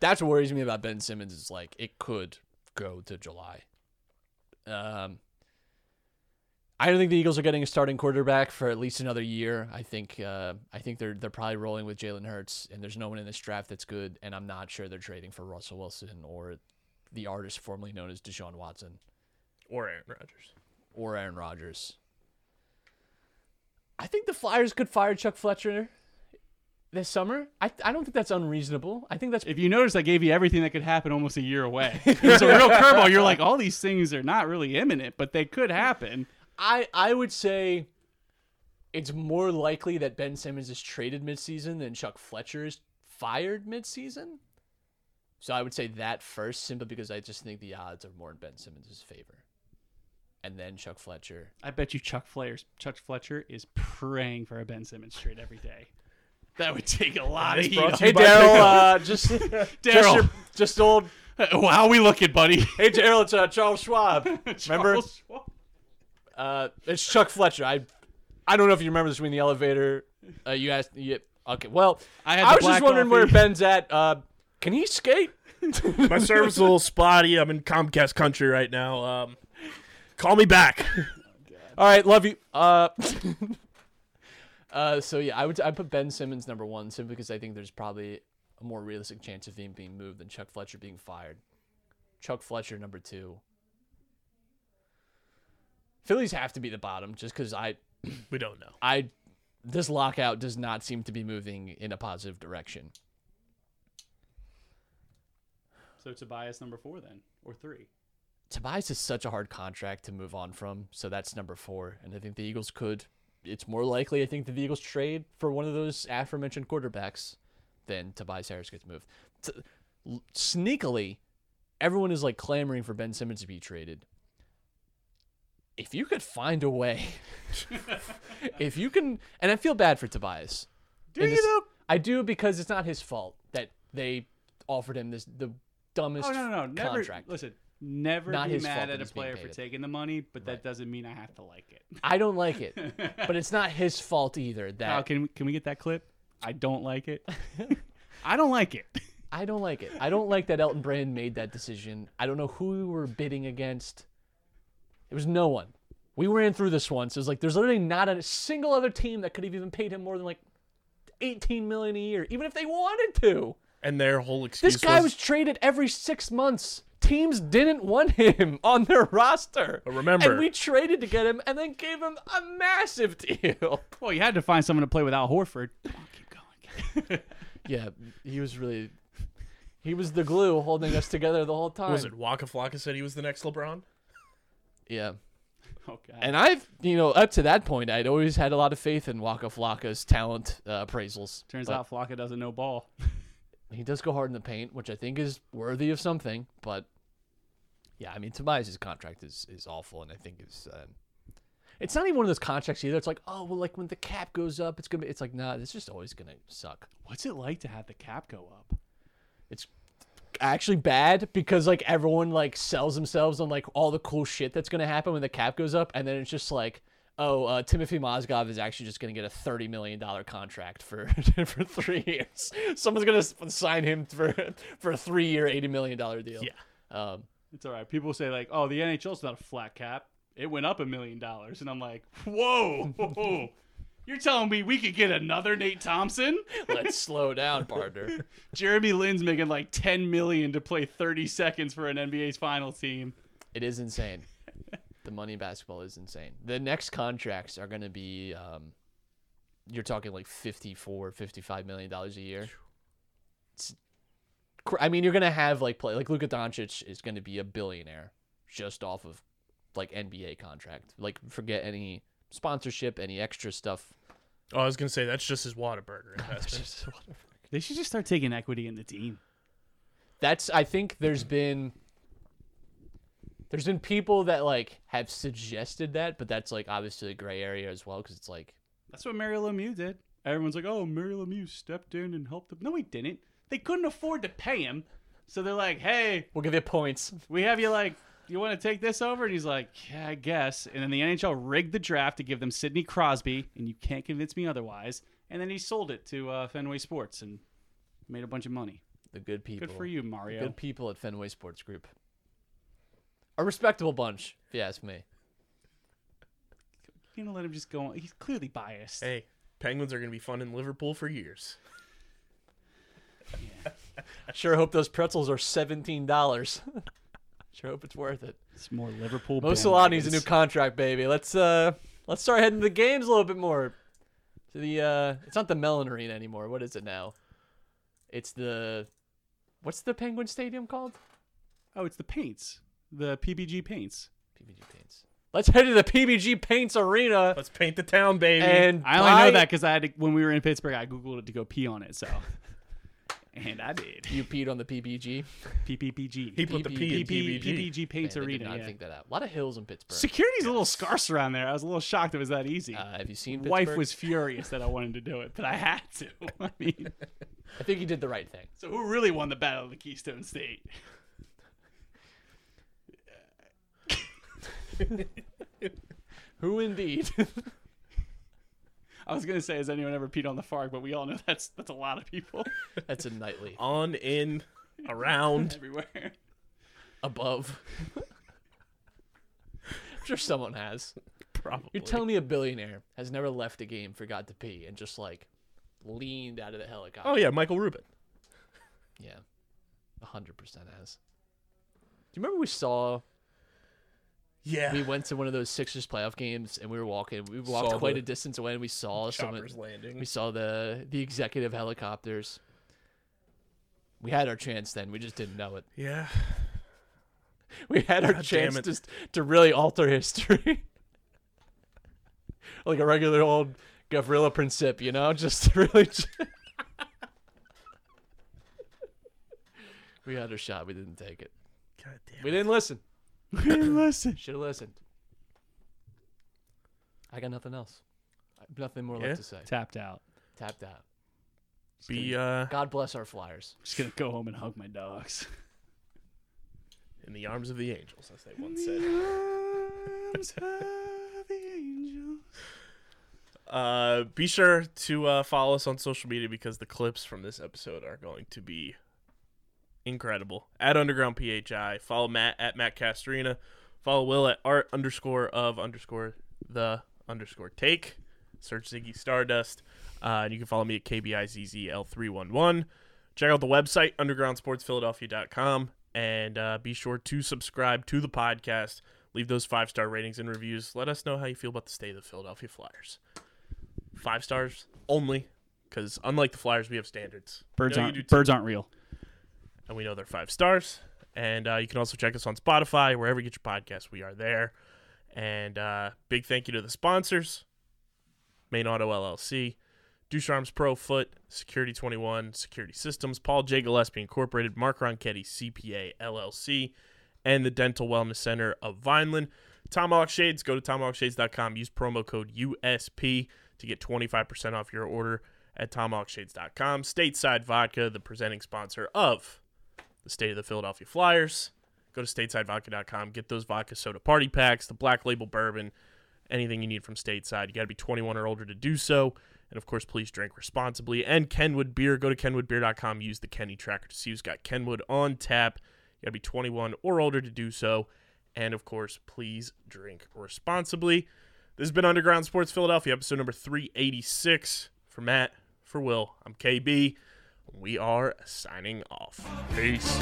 A: that's what worries me about Ben Simmons is like it could go to July. Um, I don't think the Eagles are getting a starting quarterback for at least another year. I think uh, I think they're they're probably rolling with Jalen Hurts, and there's no one in this draft that's good. And I'm not sure they're trading for Russell Wilson or the artist formerly known as Deshaun Watson
C: or Aaron Rodgers.
A: or Aaron Rodgers. I think the Flyers could fire Chuck Fletcher this summer. I I don't think that's unreasonable. I think that's
B: If you notice, I gave you everything that could happen almost a year away. it's a real curveball. You're like, all these things are not really imminent, but they could happen.
A: I I would say it's more likely that Ben Simmons is traded midseason than Chuck Fletcher is fired midseason. So I would say that first, simply because I just think the odds are more in Ben Simmons' favor. And then Chuck Fletcher.
B: I bet you Chuck Fletcher's, Chuck Fletcher is praying for a Ben Simmons trade every day. That would take a lot of heat.
C: brought
B: off.
C: to
A: Hey Daryl, uh, just just
B: Daryl.
A: your, just old.
B: How we looking, buddy?
A: Hey Daryl, it's uh, Charles Schwab. Remember?
B: Charles Schwab.
A: Uh, it's Chuck Fletcher. I I don't know if you remember this when the elevator. Uh, you asked. You, okay, well,
B: I had
A: I was just
B: black
A: wondering where. Ben's at. Uh, can he skate?
C: My service is a little spotty. I'm in Comcast country right now. Um, call me back.
A: All right, love you. Uh, uh, so yeah, I would I put Ben Simmons number one simply because I think there's probably a more realistic chance of him being moved than Chuck Fletcher being fired. Chuck Fletcher number two. Phillies have to be the bottom just because I
C: we don't know.
A: I this lockout does not seem to be moving in a positive direction.
B: So Tobias number four then, or three.
A: Tobias is such a hard contract to move on from, so that's number four. And I think the Eagles could. It's more likely, I think, the Eagles trade for one of those aforementioned quarterbacks than Tobias Harris gets moved. T- l- sneakily, everyone is like clamoring for Ben Simmons to be traded. If you could find a way, if you can, and I feel bad for Tobias.
B: Do
A: in
B: you
A: this-
B: though?
A: I do because it's not his fault that they offered him this the dumbest
B: Oh no, no, no! Never
A: contract.
B: listen. Never
A: Not
B: be
A: his fault
B: mad
A: that
B: at a
A: he's being
B: player for
A: paid it.
B: taking the money, but that doesn't mean I have to like it.
A: I don't like it, but it's not his fault either. That
B: Kyle, can we, can we get that clip? I don't like it. I don't like it.
A: I don't like it. I don't like that Elton Brand made that decision. I don't know who we were bidding against. It was no one. We ran through this once. It was like there's literally not a single other team that could have even paid him more than like 18 million a year, even if they wanted to.
C: And their whole excuse
A: This guy was traded every six months. Teams didn't want him on their roster.
C: But remember-
A: and we traded to get him, and then gave him a massive deal.
B: Well, you had to find someone to play without Horford. Come on, keep going.
A: Yeah, he was really. He was the glue holding us together the whole time.
C: was it Waka Flocka said he was the next LeBron?
A: Yeah.
B: Okay.
A: And I've, you know, up to that point, I'd always had a lot of faith in Waka Flocka's talent uh, appraisals.
B: Turns out Flocka doesn't know ball.
A: he does go hard in the paint, which I think is worthy of something. But yeah, I mean, Tobias' contract is is awful, and I think is. Uh, it's not even one of those contracts either. It's like, oh well, like when the cap goes up, it's gonna be. It's like, nah, it's just always gonna suck.
B: What's it like to have the cap go up?
A: It's actually bad because like everyone like sells themselves on like all the cool shit that's gonna happen when the cap goes up, and then it's just like, oh, uh, Timothy Mozgov is actually just gonna get a thirty million dollar contract for for three years. Someone's gonna sign him for for a three year, eighty million dollar deal.
C: Yeah.
A: Um,
B: It's all right. People say like, "Oh, the NHL's not a flat cap. It went up a million dollars," and I'm like, "Whoa, you're telling me we could get another Nate Thompson?
A: let's slow down, partner.
B: Jeremy Lin's making like 10 million to play 30 seconds for an NBA's final team.
A: It is insane. the money in basketball is insane. The next contracts are going to be um, you're talking like 54 55 million dollars a year. It's I mean, you're going to have like play like Luka Doncic is going to be a billionaire just off of like NBA contract. Like forget any sponsorship, any extra stuff.
C: Oh, I was gonna say that's just his Whataburger investment.
B: They should just start taking equity in the team.
A: That's I think there's been there's been people that like have suggested that, but that's like obviously a gray area as well because it's like
B: That's what Mario Lemieux did. everyone's like, "Oh, Mario Lemieux stepped in and helped him." No, he didn't. They couldn't afford to pay him, so they're like, "Hey,
A: We'll give you points.
B: we have you like." You want to take this over? And he's like, Yeah, I guess. And then the NHL rigged the draft to give them Sidney Crosby, and you can't convince me otherwise. And then he sold it to uh, Fenway Sports and made a bunch of money.
A: The good people.
B: Good for you, Mario.
A: Good people at Fenway Sports Group. A respectable bunch, if you ask me.
B: You know, let him just go on. He's clearly biased.
C: Hey, Penguins are going to be fun in Liverpool for years.
A: I sure hope those pretzels are seventeen dollars. sure hope it's worth it.
B: It's more Liverpool.
A: Mo Salah needs a new contract, baby. Let's uh let's start heading to the games a little bit more. To the uh it's not the Mellon Arena anymore. What is it now? It's the what's the Penguin Stadium called?
B: Oh, it's the paints. The PPG paints.
A: PPG Paints. Let's head to the PPG Paints Arena
C: Let's paint the town, baby.
A: and
B: I only
A: buy-
B: know that because I had to, when we were in Pittsburgh, I googled it to go pee on it. So, and I did.
A: you peed on the PBG.
B: PPPG.
C: he put the P in
B: PP
C: PBG.
B: PPG Paints
A: Man, they did not think that out. A lot of hills in Pittsburgh.
B: Security's a little scarce around there. I was a little shocked it was that easy.
A: Uh, have you seen Pittsburgh?
B: Wife was furious that I wanted to do it, but I had to. I mean,
A: I think you did the right thing.
B: so who really won the battle of the Keystone State?
A: Who indeed?
B: I was gonna say, has anyone ever peed on the Farg? But we all know that's that's a lot of people
A: That's a nightly
C: On, in, around.
B: everywhere.
A: above. I'm sure someone has.
C: Probably.
A: You're telling me a billionaire has never left a game, forgot to pee, and just like leaned out of the helicopter?
C: Oh, yeah, Michael Rubin.
A: yeah, a hundred percent has. Do you remember we saw?
C: Yeah.
A: We went to one of those Sixers playoff games, and we were walking. We walked
C: Saw
A: quite a distance away, and we saw someone.
C: Landing.
A: We saw the the executive helicopters. We had our chance then. We just didn't know it.
C: Yeah.
A: We had our
C: God
A: chance
C: it.
A: just to really alter history. like a regular old Gavrilo Princip, you know? Just to really. we had our shot. We didn't take it.
C: God damn.
A: We didn't listen.
B: Listen,
A: Should have listened. I got nothing else. I have nothing more
C: Yeah?
A: left to say.
B: tapped out.
A: Tapped out.
C: Be uh,
A: God bless our Flyers.
B: Just gonna go home and hug my dogs.
C: in the arms of the angels, as they once said. Uh, be sure to uh, follow us on social media because the clips from this episode are going to be incredible. At Underground PHI, follow Matt at Matt Castrina, follow Will at art underscore of underscore the underscore take. Search Ziggy Stardust, uh, and you can follow me at KBIZZL311. Check out the website undergroundsportsphiladelphia.com and uh, be sure to subscribe to the podcast. Leave those five star ratings and reviews. Let us know how you feel about the state of the Philadelphia Flyers. Five stars only, because unlike the Flyers, we have standards.
B: Birds
C: know
B: aren't birds aren't real.
C: And we know they're five stars. And uh, you can also check us on Spotify, wherever you get your podcasts. We are there. And uh, big thank you to the sponsors: Main Auto LLC, Ducharme's Pro Foot, Security 21, Security Systems, Paul J. Gillespie Incorporated, Mark Ronchetti CPA LLC, and the Dental Wellness Center of Vineland. Tomahawk Shades, go to tomahawkshades.com, use promo code USP to get 25% off your order at tomahawkshades.com. Stateside Vodka, the presenting sponsor of the State of the Philadelphia Flyers. Go to statesidevodka.com, get those vodka soda party packs, the black label bourbon, anything you need from Stateside. You got to be 21 or older to do so. And of course, please drink responsibly. And Kenwood Beer, go to kenwoodbeer.com, use the Kenny tracker to see who's got Kenwood on tap. You got to be 21 or older to do so. And of course, please drink responsibly. This has been Underground Sports Philadelphia, episode number 386. For Matt, for Will, I'm KB. We are signing off. Peace.